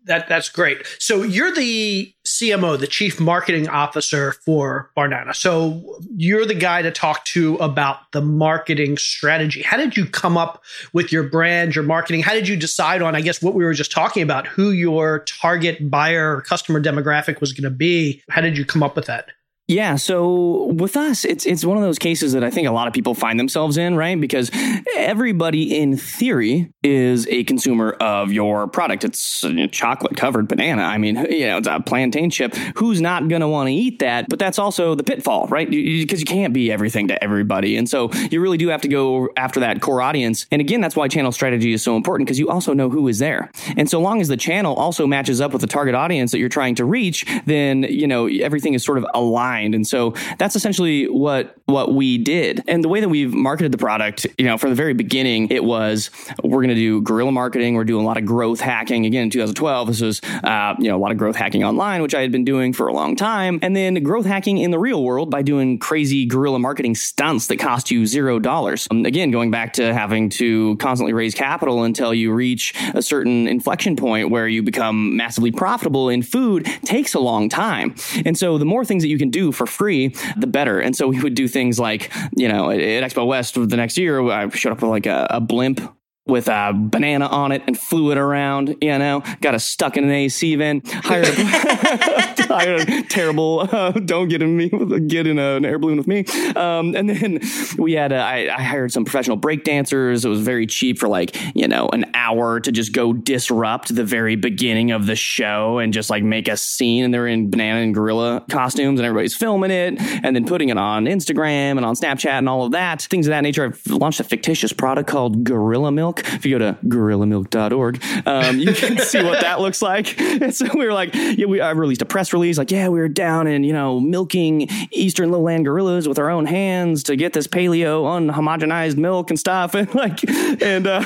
That that's great. So you're the CMO, the Chief Marketing Officer for Barnana. So you're the guy to talk to about the marketing strategy. How did you come up with your brand, your marketing? How did you decide on, I guess, what we were just talking about, who your target buyer or customer demographic was going to be? How did you come up with that? Yeah, so with us, it's it's one of those cases that I think a lot of people find themselves in, right? Because everybody, in theory, is a consumer of your product. It's chocolate covered banana. I mean, you know, it's a plantain chip. Who's not going to want to eat that? But that's also the pitfall, right? Because you, you can't be everything to everybody, and so you really do have to go after that core audience. And again, that's why channel strategy is so important because you also know who is there. And so long as the channel also matches up with the target audience that you're trying to reach, then you know everything is sort of aligned And so that's essentially what what we did. And the way that we've marketed the product, you know, from the very beginning, it was we're going to do guerrilla marketing. We're doing a lot of growth hacking. Again, in 2012, this was uh, you know a lot of growth hacking online, which I had been doing for a long time, and then growth hacking in the real world by doing crazy guerrilla marketing stunts that cost you zero dollars. Um, again, going back to having to constantly raise capital until you reach a certain inflection point where you become massively profitable in food takes a long time. And so the more things that you can do for free, the better. And so we would do things like, you know, at Expo West the next year, I showed up with like a, a blimp with a banana on it and flew it around, you know, got us stuck in an AC vent, hired a, hired a terrible, uh, don't get in me, get in a, an air balloon with me. Um, and then we had, a, I, I hired some professional break dancers. It was very cheap for like, you know, an hour to just go disrupt the very beginning of the show and just like make a scene. And they're in banana and gorilla costumes and everybody's filming it and then putting it on Instagram and on Snapchat and all of that, things of that nature. I've launched a fictitious product called Gorilla Milk if you go to gorillamilk.org, um, you can see what that looks like. And so we were like, yeah, we I released a press release, like, yeah, we were down in, you know, milking eastern lowland gorillas with our own hands to get this paleo unhomogenized milk and stuff. And like, and, uh,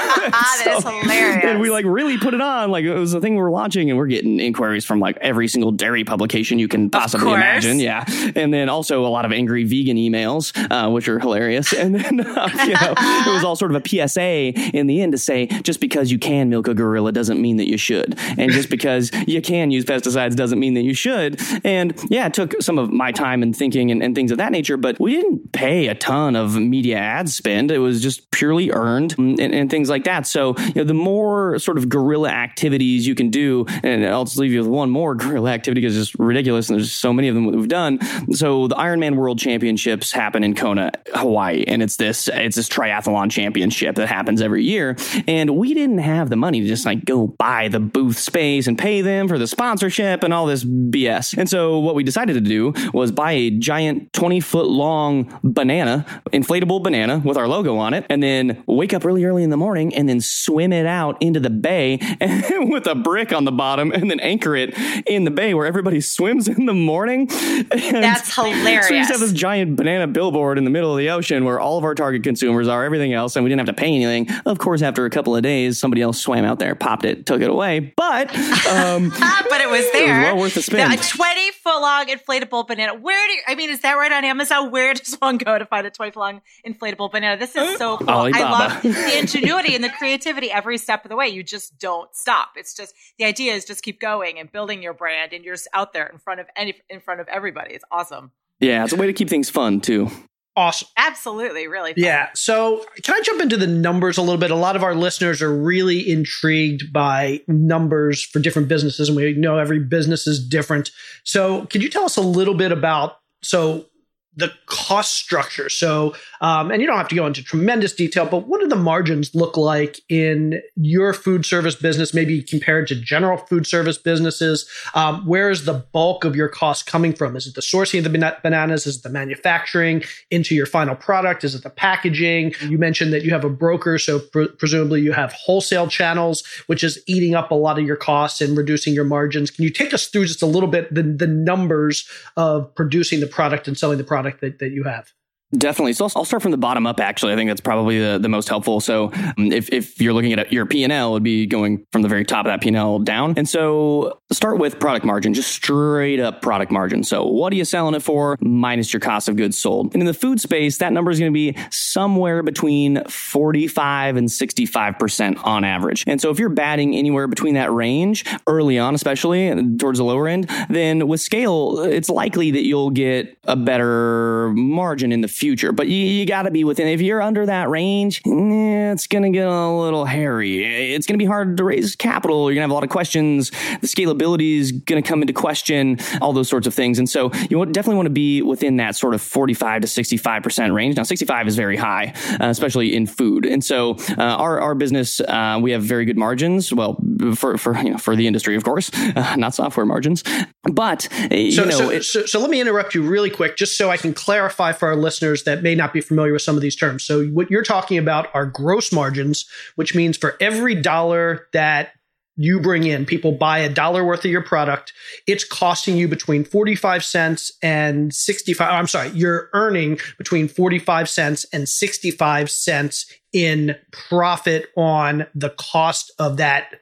so, is hilarious. And we like really put it on. Like it was the thing we were launching and we're getting inquiries from like every single dairy publication you can possibly imagine. Yeah. And then also a lot of angry vegan emails, uh, which are hilarious. And then, uh, you know, it was all sort of a PSA in the to say just because you can milk a gorilla doesn't mean that you should. And just because you can use pesticides doesn't mean that you should. And yeah, it took some of my time and thinking and, and things of that nature, but we didn't pay a ton of media ad spend. It was just purely earned and, and things like that. So, you know, the more sort of guerrilla activities you can do, and I'll just leave you with one more guerrilla activity because it's just ridiculous and there's so many of them that we've done. So the Ironman World Championships happen in Kona, Hawaii, and it's this it's this triathlon championship that happens every year. And we didn't have the money to just like go buy the booth space and pay them for the sponsorship and all this BS. And so what we decided to do was buy a giant 20 foot long banana, inflatable banana with our logo on it, and then wake up really early in the morning and then swim it out into the bay with a brick on the bottom and then anchor it in the bay where everybody swims in the morning. And That's hilarious. So we just have this giant banana billboard in the middle of the ocean where all of our target consumers are, everything else, and we didn't have to pay anything. Of course, course, after a couple of days, somebody else swam out there, popped it, took it away. But um, but it was there. It was well worth the spin. A twenty foot long inflatable banana. Where do you, I mean? Is that right on Amazon? Where does one go to find a twenty foot long inflatable banana? This is so cool. Alibaba. I love the ingenuity and the creativity every step of the way. You just don't stop. It's just the idea is just keep going and building your brand, and you're just out there in front of any in front of everybody. It's awesome. Yeah, it's a way to keep things fun too. Awesome. Absolutely, really. Fun. Yeah. So, can I jump into the numbers a little bit? A lot of our listeners are really intrigued by numbers for different businesses, and we know every business is different. So, could you tell us a little bit about so the cost structure. So, um, and you don't have to go into tremendous detail, but what do the margins look like in your food service business, maybe compared to general food service businesses? Um, where is the bulk of your cost coming from? Is it the sourcing of the bananas? Is it the manufacturing into your final product? Is it the packaging? You mentioned that you have a broker, so pr- presumably you have wholesale channels, which is eating up a lot of your costs and reducing your margins. Can you take us through just a little bit the, the numbers of producing the product and selling the product? Product that, that you have. Definitely. So I'll start from the bottom up. Actually, I think that's probably the, the most helpful. So um, if, if you're looking at your P and L, would be going from the very top of that P and L down. And so start with product margin, just straight up product margin. So what are you selling it for minus your cost of goods sold? And in the food space, that number is going to be somewhere between 45 and 65 percent on average. And so if you're batting anywhere between that range early on, especially towards the lower end, then with scale, it's likely that you'll get a better margin in the future. Future, but you, you got to be within. If you're under that range, eh, it's going to get a little hairy. It's going to be hard to raise capital. You're going to have a lot of questions. The scalability is going to come into question. All those sorts of things. And so you definitely want to be within that sort of 45 to 65 percent range. Now, 65 is very high, uh, especially in food. And so uh, our our business, uh, we have very good margins. Well, for for you know, for the industry, of course, uh, not software margins. But uh, you know, so, so, so let me interrupt you really quick, just so I can clarify for our listeners listeners that may not be familiar with some of these terms. So, what you're talking about are gross margins, which means for every dollar that you bring in, people buy a dollar worth of your product, it's costing you between 45 cents and 65. I'm sorry, you're earning between 45 cents and 65 cents in profit on the cost of that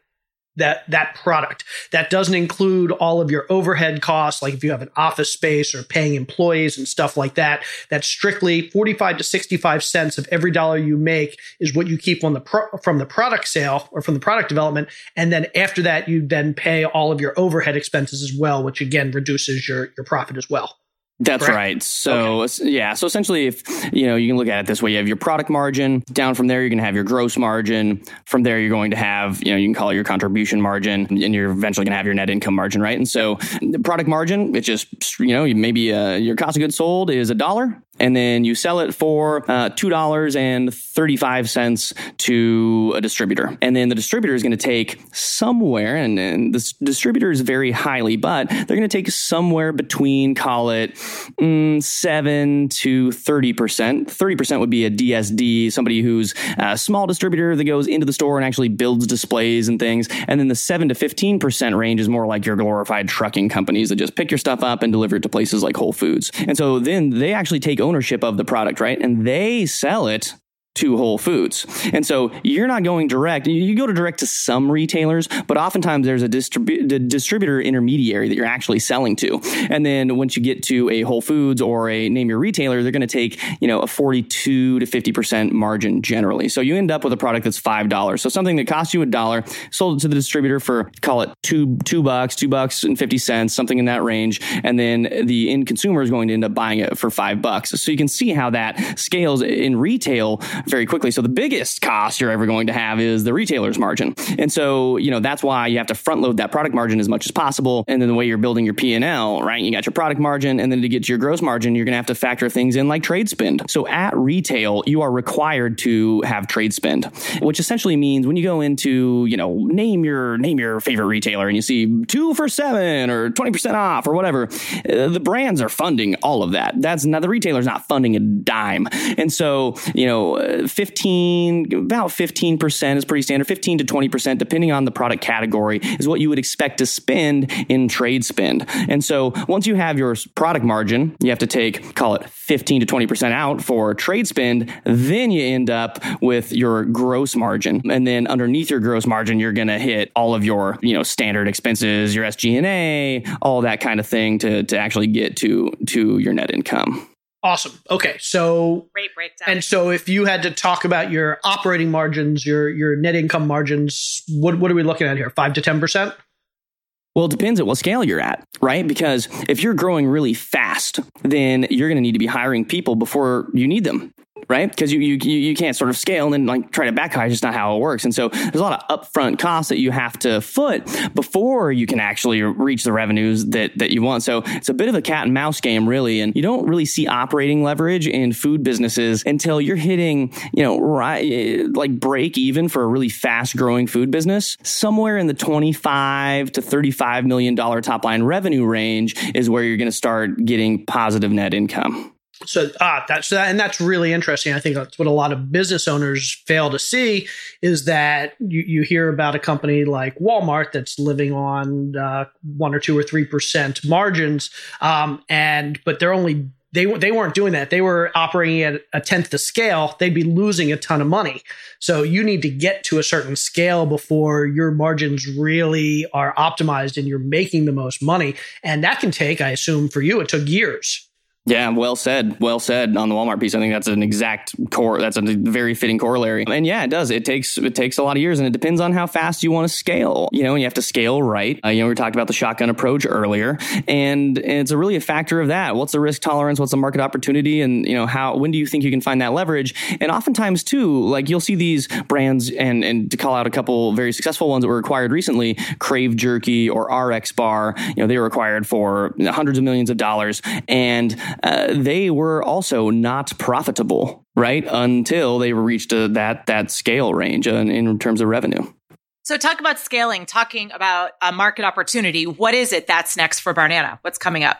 that that product. That doesn't include all of your overhead costs, like if you have an office space or paying employees and stuff like that. That's strictly 45 to 65 cents of every dollar you make is what you keep on the pro- from the product sale or from the product development. And then after that, you then pay all of your overhead expenses as well, which again reduces your your profit as well. That's Correct? right. So okay. yeah, so essentially, if you know, you can look at it this way: you have your product margin. Down from there, you're going to have your gross margin. From there, you're going to have you know, you can call it your contribution margin, and you're eventually going to have your net income margin, right? And so, the product margin, it's just you know, maybe uh, your cost of goods sold is a dollar and then you sell it for uh, $2.35 to a distributor. And then the distributor is going to take somewhere, and, and this distributor is very highly, but they're going to take somewhere between, call it mm, 7 to 30%. 30% would be a DSD, somebody who's a small distributor that goes into the store and actually builds displays and things. And then the 7 to 15% range is more like your glorified trucking companies that just pick your stuff up and deliver it to places like Whole Foods. And so then they actually take ownership of the product, right? And they sell it to Whole Foods. And so you're not going direct. You go to direct to some retailers, but oftentimes there's a distribu- distributor intermediary that you're actually selling to. And then once you get to a Whole Foods or a name your retailer, they're going to take, you know, a 42 to 50% margin generally. So you end up with a product that's $5. So something that costs you a dollar sold it to the distributor for call it 2 2 bucks, 2 bucks and 50 cents, something in that range, and then the end consumer is going to end up buying it for 5 bucks. So you can see how that scales in retail very quickly. So the biggest cost you're ever going to have is the retailer's margin. And so, you know, that's why you have to front load that product margin as much as possible. And then the way you're building your P&L, right? You got your product margin and then to get to your gross margin, you're going to have to factor things in like trade spend. So at retail, you are required to have trade spend, which essentially means when you go into, you know, name your name your favorite retailer and you see 2 for 7 or 20% off or whatever, uh, the brands are funding all of that. That's not the retailer's not funding a dime. And so, you know, uh, 15, about 15% is pretty standard, 15 to 20%, depending on the product category, is what you would expect to spend in trade spend. And so once you have your product margin, you have to take, call it 15 to 20% out for trade spend. Then you end up with your gross margin. And then underneath your gross margin, you're going to hit all of your, you know, standard expenses, your SG&A, all that kind of thing to, to actually get to, to your net income. Awesome. Okay. So Great breakdown. and so if you had to talk about your operating margins, your your net income margins, what what are we looking at here? 5 to 10%? Well, it depends at what scale you're at, right? Because if you're growing really fast, then you're going to need to be hiring people before you need them, right? Because you, you you can't sort of scale and then like try to back. It's just not how it works. And so there's a lot of upfront costs that you have to foot before you can actually reach the revenues that that you want. So it's a bit of a cat and mouse game, really. And you don't really see operating leverage in food businesses until you're hitting, you know, right like break even for a really fast growing food business. Somewhere in the 25 to 35 million dollar top line revenue range is where you're going to start getting positive net income. So ah, that's that, and that's really interesting. I think that's what a lot of business owners fail to see is that you, you hear about a company like Walmart that's living on uh, one or two or three percent margins, um, and but they're only they they weren't doing that. They were operating at a tenth the scale. They'd be losing a ton of money. So you need to get to a certain scale before your margins really are optimized and you're making the most money. And that can take, I assume, for you, it took years. Yeah, well said. Well said on the Walmart piece. I think that's an exact core. That's a very fitting corollary. And yeah, it does. It takes it takes a lot of years, and it depends on how fast you want to scale. You know, and you have to scale right. Uh, you know, we talked about the shotgun approach earlier, and, it's a really a factor of that. What's the risk tolerance? What's the market opportunity? And you know, how when do you think you can find that leverage? And oftentimes too, like you'll see these brands, and and to call out a couple very successful ones that were acquired recently, Krave Jerky or RX Bar. You know, they were acquired for hundreds of millions of dollars, and uh, they were also not profitable, right? Until they reached a, that that scale range in, in terms of revenue. so talk about scaling, talking about a market opportunity. What is it that's next for Barnana? What's coming up?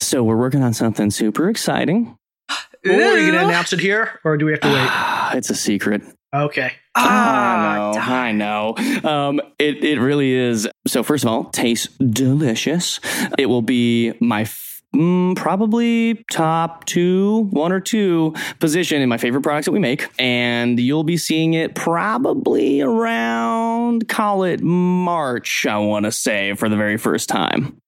So we're working on something super exciting. Well, are you going to announce it here, or do we have to wait? it's a secret. Okay. I know. I know. Um, it it really is. So first of all, tastes delicious. It will be my. Mm, probably top two, one or two position in my favorite products that we make. And you'll be seeing it probably around, call it March, I want to say, for the very first time.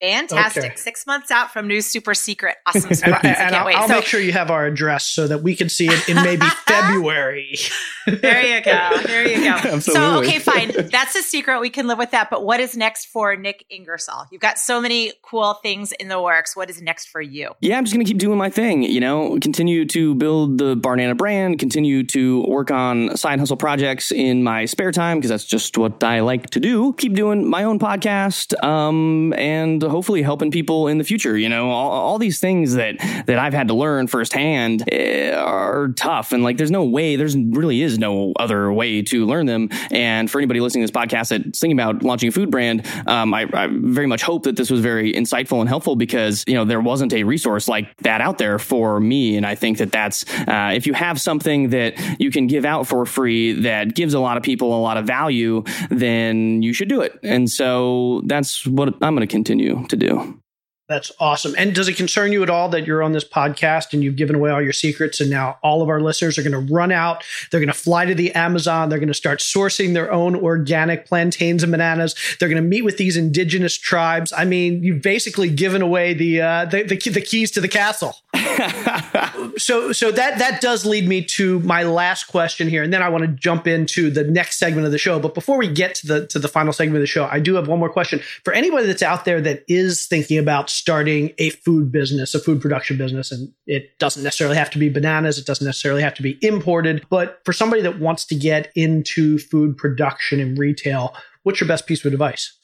Fantastic. Okay. Six months out from new super secret. Awesome And, surprise. I and can't I'll, wait. I'll so make sure you have our address so that we can see it in maybe February. there you go. There you go. Absolutely. So, okay, fine. That's a secret. We can live with that. But what is next for Nik Ingersoll? You've got so many cool things in the works. What is next for you? yeah, I'm just going to keep doing my thing, you know, continue to build the Barnana brand, continue to work on side hustle projects in my spare time because that's just what I like to do. Keep doing my own podcast um, and hopefully helping people in the future. You know, all, all these things that that I've had to learn firsthand eh, are tough and like there's no way, there's really is no other way to learn them. And for anybody listening to this podcast that's thinking about launching a food brand, um, I, I very much hope that this was very insightful and helpful because you know there wasn't a resource like that out there for me, and I think that that's uh, if you have something that you can give out for free that gives a lot of people a lot of value, then you should do it. And so that's what I'm going to continue to do. That's awesome. And does it concern you at all that you're on this podcast and you've given away all your secrets and now all of our listeners are going to run out, they're going to fly to the Amazon, they're going to start sourcing their own organic plantains and bananas. They're going to meet with these indigenous tribes. I mean, you've basically given away the uh, the, the, the keys to the castle. so so that that does lead me to my last question here and then I want to jump into the next segment of the show but before we get to the to the final segment of the show I do have one more question for anybody that's out there that is thinking about starting a food business a food production business and it doesn't necessarily have to be bananas it doesn't necessarily have to be imported but for somebody that wants to get into food production and retail what's your best piece of advice?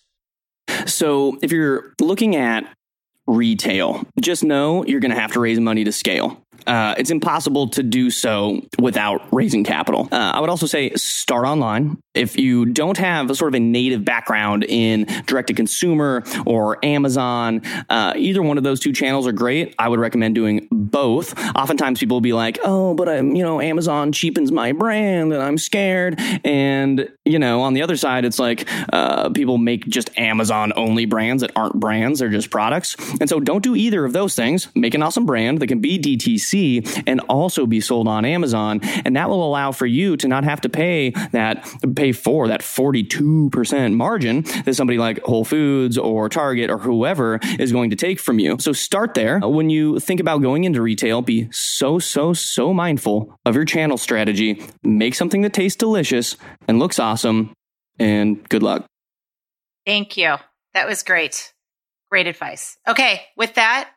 So if you're looking at retail, just know you're going to have to raise money to scale. Uh, it's impossible to do so without raising capital. Uh, I would also say start online. if you don't have a sort of a native background in direct to consumer or Amazon, uh, either one of those two channels are great. I would recommend doing both. Oftentimes people will be like, oh, but I'm, you know, Amazon cheapens my brand and I'm scared. And, you know, on the other side, it's like uh, people make just Amazon only brands that aren't brands, they're just products. And so don't do either of those things. Make an awesome brand that can be DTC and also be sold on Amazon. And that will allow for you to not have to pay that pay for that 42% margin that somebody like Whole Foods or Target or whoever is going to take from you. So start there. When you think about going into retail, be so, so, so mindful of your channel strategy. Make something that tastes delicious and looks awesome. And good luck. Thank you. That was great. Great advice. Okay, with that,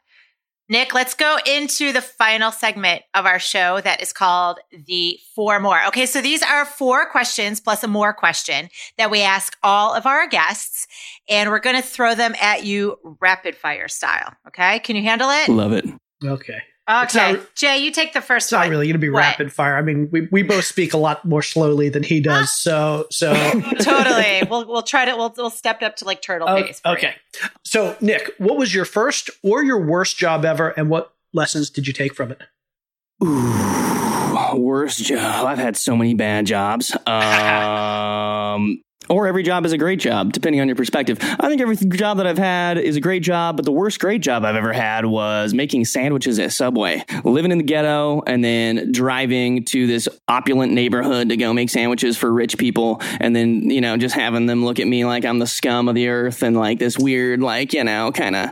Nik, let's go into the final segment of our show that is called the four more. Okay, so these are four questions plus a more question that we ask all of our guests, and we're going to throw them at you rapid fire style. Okay, can you handle it? Love it. Okay. Okay, not- Jay, you take the first It's not one. really going to be What? rapid fire. I mean, we, we both speak a lot more slowly than he does. So, so totally. We'll we'll try to we'll we'll step up to like turtle Oh, pace. for you. okay. So, Nik, what was your first or your worst job ever, and what lessons did you take from it? Ooh, worst job. I've had so many bad jobs. Um, or every job is a great job, depending on your perspective. I think every job that I've had is a great job, but the worst great job I've ever had was making sandwiches at Subway. Living in the ghetto and then driving to this opulent neighborhood to go make sandwiches for rich people, and then, you know, just having them look at me like I'm the scum of the earth and like this weird, like, you know, kind of,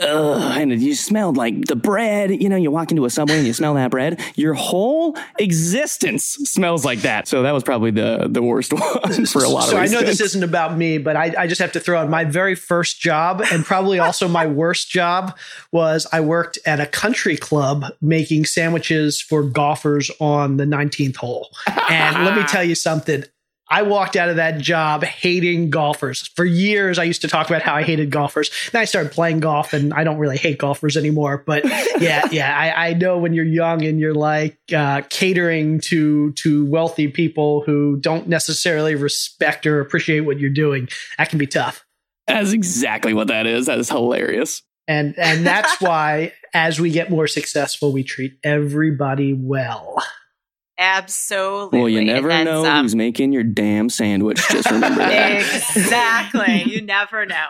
and you smelled like the bread. You know, you walk into a Subway and you smell that bread. Your whole existence smells like that. So that was probably the the worst one for a lot of so I know this isn't about me, but I, I just have to throw out my very first job and probably also my worst job was I worked at a country club making sandwiches for golfers on the 19th hole. And let me tell you something. I walked out of that job hating golfers. For years, I used to talk about how I hated golfers. Then I started playing golf, and I don't really hate golfers anymore. But yeah, yeah, I, I know when you're young and you're like uh, catering to to wealthy people who don't necessarily respect or appreciate what you're doing, that can be tough. That's exactly what that is. That is hilarious. And and that's why as we get more successful, we treat everybody well. Absolutely. Well, you never know some. who's making your damn sandwich. Just remember that. exactly. You never know.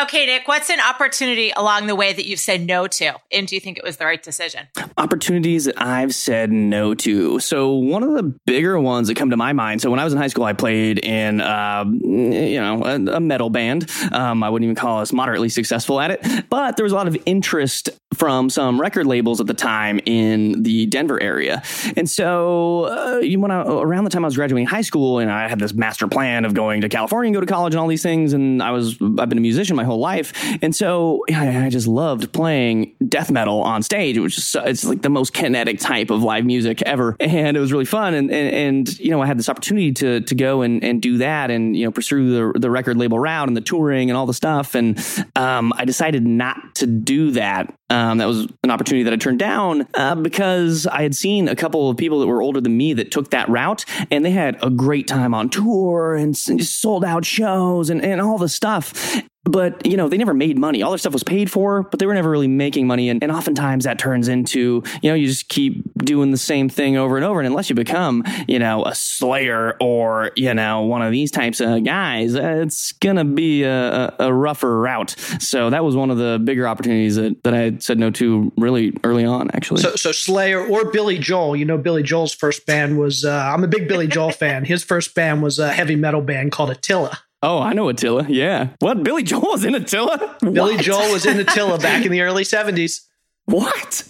Okay, Nik, what's an opportunity along the way that you've said no to? And do you think it was the right decision? opportunities that I've said no to. So one of the bigger ones that come to my mind. So when I was in high school, I played in, um, you know, a, a metal band. Um, I wouldn't even call us moderately successful at it, but there was a lot of interest from some record labels at the time in the Denver area. And so uh, when I, around the time I was graduating high school, and I had this master plan of going to California and go to college and all these things, and I was I've been a musician my whole life, and so I just loved playing death metal on stage. It was just, it's like the most kinetic type of live music ever, and it was really fun. And and, and you know I had this opportunity to to go and, and do that, and you know pursue the the record label route and the touring and all the stuff. And um, I decided not to do that. Um, that was an opportunity that I turned down uh, because I had seen a couple of people that were older than me that took that route, and they had a great time on tour and just sold out shows and, and all the stuff. But you know, they never made money. All their stuff was paid for, but they were never really making money. And, and oftentimes that turns into, you know, you just keep doing the same thing over and over. And unless you become, you know, a Slayer or, you know, one of these types of guys, it's gonna be a, a, a rougher route. So that was one of the bigger opportunities that, that I said no to really early on, actually. So, so Slayer or Billy Joel, you know, Billy Joel's first band was, uh, I'm a big Billy Joel fan. His first band was a heavy metal band called Attila. Oh, I know Attila. Yeah. What? Billy Joel was in Attila? Billy What? Joel was in Attila back in the early 70s. What?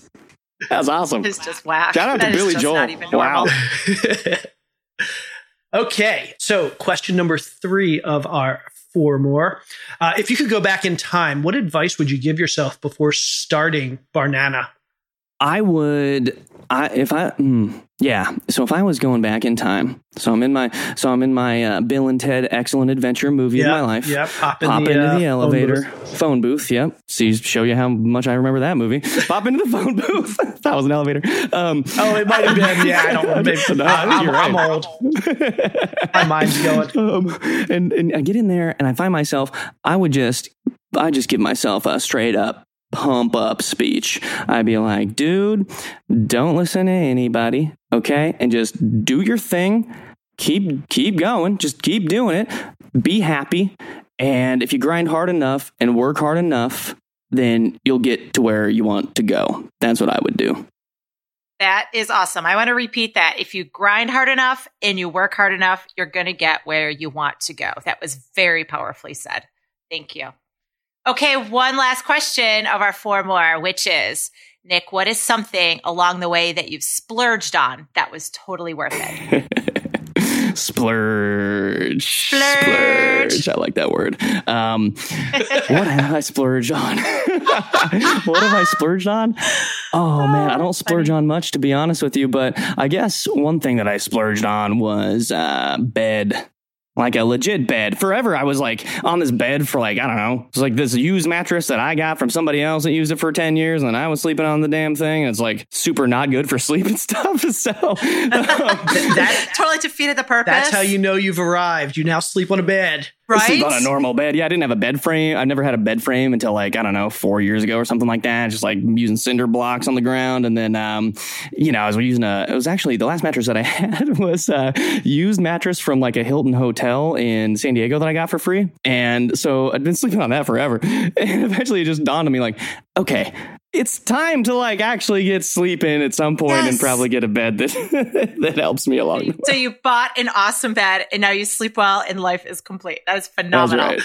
That's awesome. It's just whack. Shout out to That is Billy just Joel. Not even Wow. okay, so question number three of our four more. Uh, if you could go back in time, what advice would you give yourself before starting Barnana? I would I if I mm, yeah, so if I was going back in time, so I'm in my so I'm in my uh, Bill and Ted Excellent Adventure movie Yep, of my life. yep, pop in pop the, into uh, the phone elevator, booth. phone booth. Yep. See, show you how much I remember that movie. pop into the phone booth. that was an elevator. Um, Oh, it might have been. Yeah, I don't. Maybe, No, I'm, you're I'm right. old. My mind's going. um, and and I get in there and I find myself. I would just I just give myself a straight up pump up speech. I'd be like, dude, don't listen to anybody, okay, and just do your thing. Keep keep going. Just keep doing it. Be happy. And if you grind hard enough and work hard enough, then you'll get to where you want to go. That's what I would do. That is awesome. I want to repeat that. If you grind hard enough and you work hard enough, you're going to get where you want to go. That was very powerfully said. Thank you. Okay, one last question of our four more, which is Nik, what is something along the way that you've splurged on that was totally worth it? Splurge. Splurge. Splurge. I like that word. Um, what have I splurged on? what have I splurged on? Oh man, I don't splurge on much to be honest with you, but I guess one thing that I splurged on was uh, bed. Like a legit bed. Forever, I was like on this bed for like, I don't know. It's like this used mattress that I got from somebody else that used it for 10 years, and I was sleeping on the damn thing. And it's like super not good for sleep and stuff. So, That, totally defeated the purpose. that's how you know you've arrived. You now sleep on a bed. Right? sleep on a normal bed. Yeah, I didn't have a bed frame. I've never had a bed frame until like I don't know four years ago or something like that. Just like using cinder blocks on the ground, and then um, you know I was using a. It was actually the last mattress that I had was a used mattress from like a Hilton hotel in San Diego that I got for free, and so I'd been sleeping on that forever. And eventually, it just dawned on me like, okay. It's time to like actually get sleep in at some point and Yes. probably get a bed that that helps me along. the way. So you bought an awesome bed and now you sleep well and life is complete. That is That's phenomenal. right.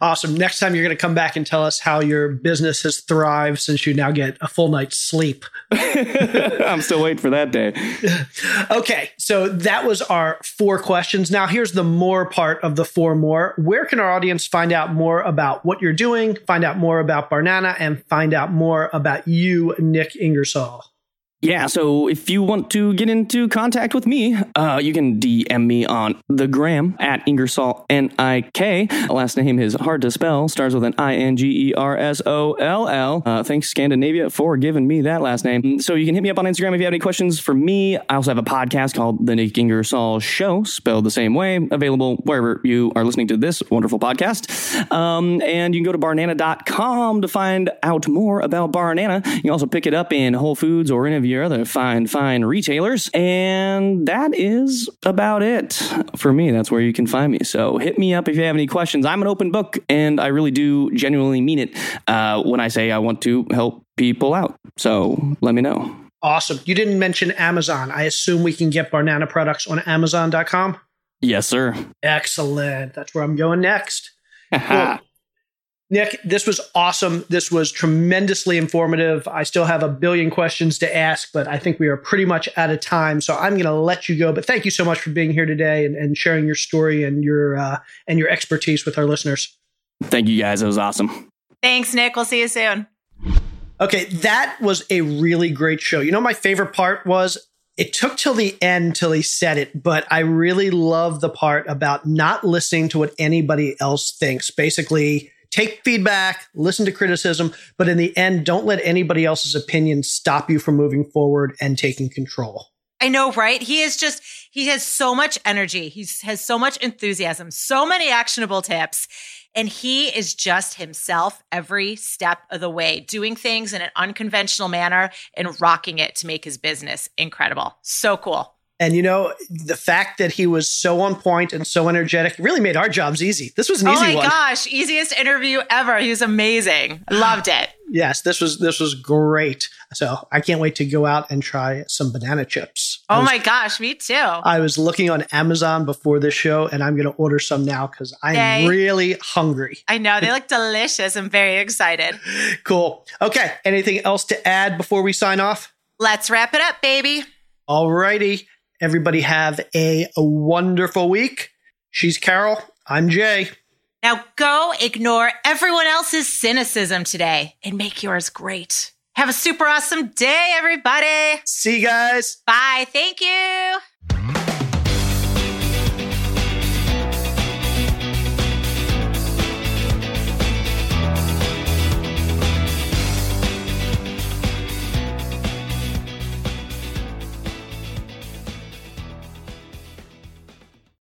Awesome. Next time you're going to come back and tell us how your business has thrived since you now get a full night's sleep. I'm still waiting for that day. Okay, so that was our four questions. Now, here's the more part of the four more. Where can our audience find out more about what you're doing, find out more about Barnana, and find out more about you, Nik Ingersoll? Yeah, so if you want to get into contact with me, uh, you can DM me on the gram at Ingersoll N I K. Last name is hard to spell, starts with an I N G E R S O L L. Uh, thanks Scandinavia for giving me that last name. So you can hit me up on Instagram if you have any questions for me. I also have a podcast called The Nik Ingersoll Show, spelled the same way, available wherever you are listening to this wonderful podcast. Um, and you can go to barnana.com to find out more about Barnana. You can also pick it up in Whole Foods or of your other fine, fine retailers. And that is about it for me. That's where you can find me. So hit me up if you have any questions. I'm an open book, and I really do genuinely mean it uh, when I say I want to help people out. So let me know. Awesome. You didn't mention Amazon. I assume we can get Barnana products on Amazon.com. Yes, sir. Excellent. That's where I'm going next. Cool. Nik, this was awesome. This was tremendously informative. I still have a billion questions to ask, but I think we are pretty much out of time. So I'm going to let you go. But thank you so much for being here today and, and sharing your story and your uh, and your expertise with our listeners. Thank you guys. It was awesome. Thanks, Nik. We'll see you soon. Okay, that was a really great show. You know, my favorite part was it took till the end till he said it, but I really love the part about not listening to what anybody else thinks. Basically, take feedback, listen to criticism, but in the end, don't let anybody else's opinion stop you from moving forward and taking control. I know, right? He is just, he has so much energy. He has so much enthusiasm, so many actionable tips. And he is just himself every step of the way, doing things in an unconventional manner and rocking it to make his business incredible. So cool. And you know, the fact that he was so on point and so energetic really made our jobs easy. This was an Oh easy my gosh, easiest interview ever. He was amazing. Loved it. Yes, this was this was great. So I can't wait to go out and try some banana chips. Oh was- my gosh, me too. I was looking on Amazon before this show, and I'm going to order some now because I'm Yay. really hungry. I know they look delicious. I'm very excited. Cool. Okay. Anything else to add before we sign off? Let's wrap it up, baby. All righty. Everybody have a, a wonderful week. She's Carol. I'm Jay. Now go ignore everyone else's cynicism today and make yours great. Have a super awesome day, everybody. See you guys. Bye. Thank you.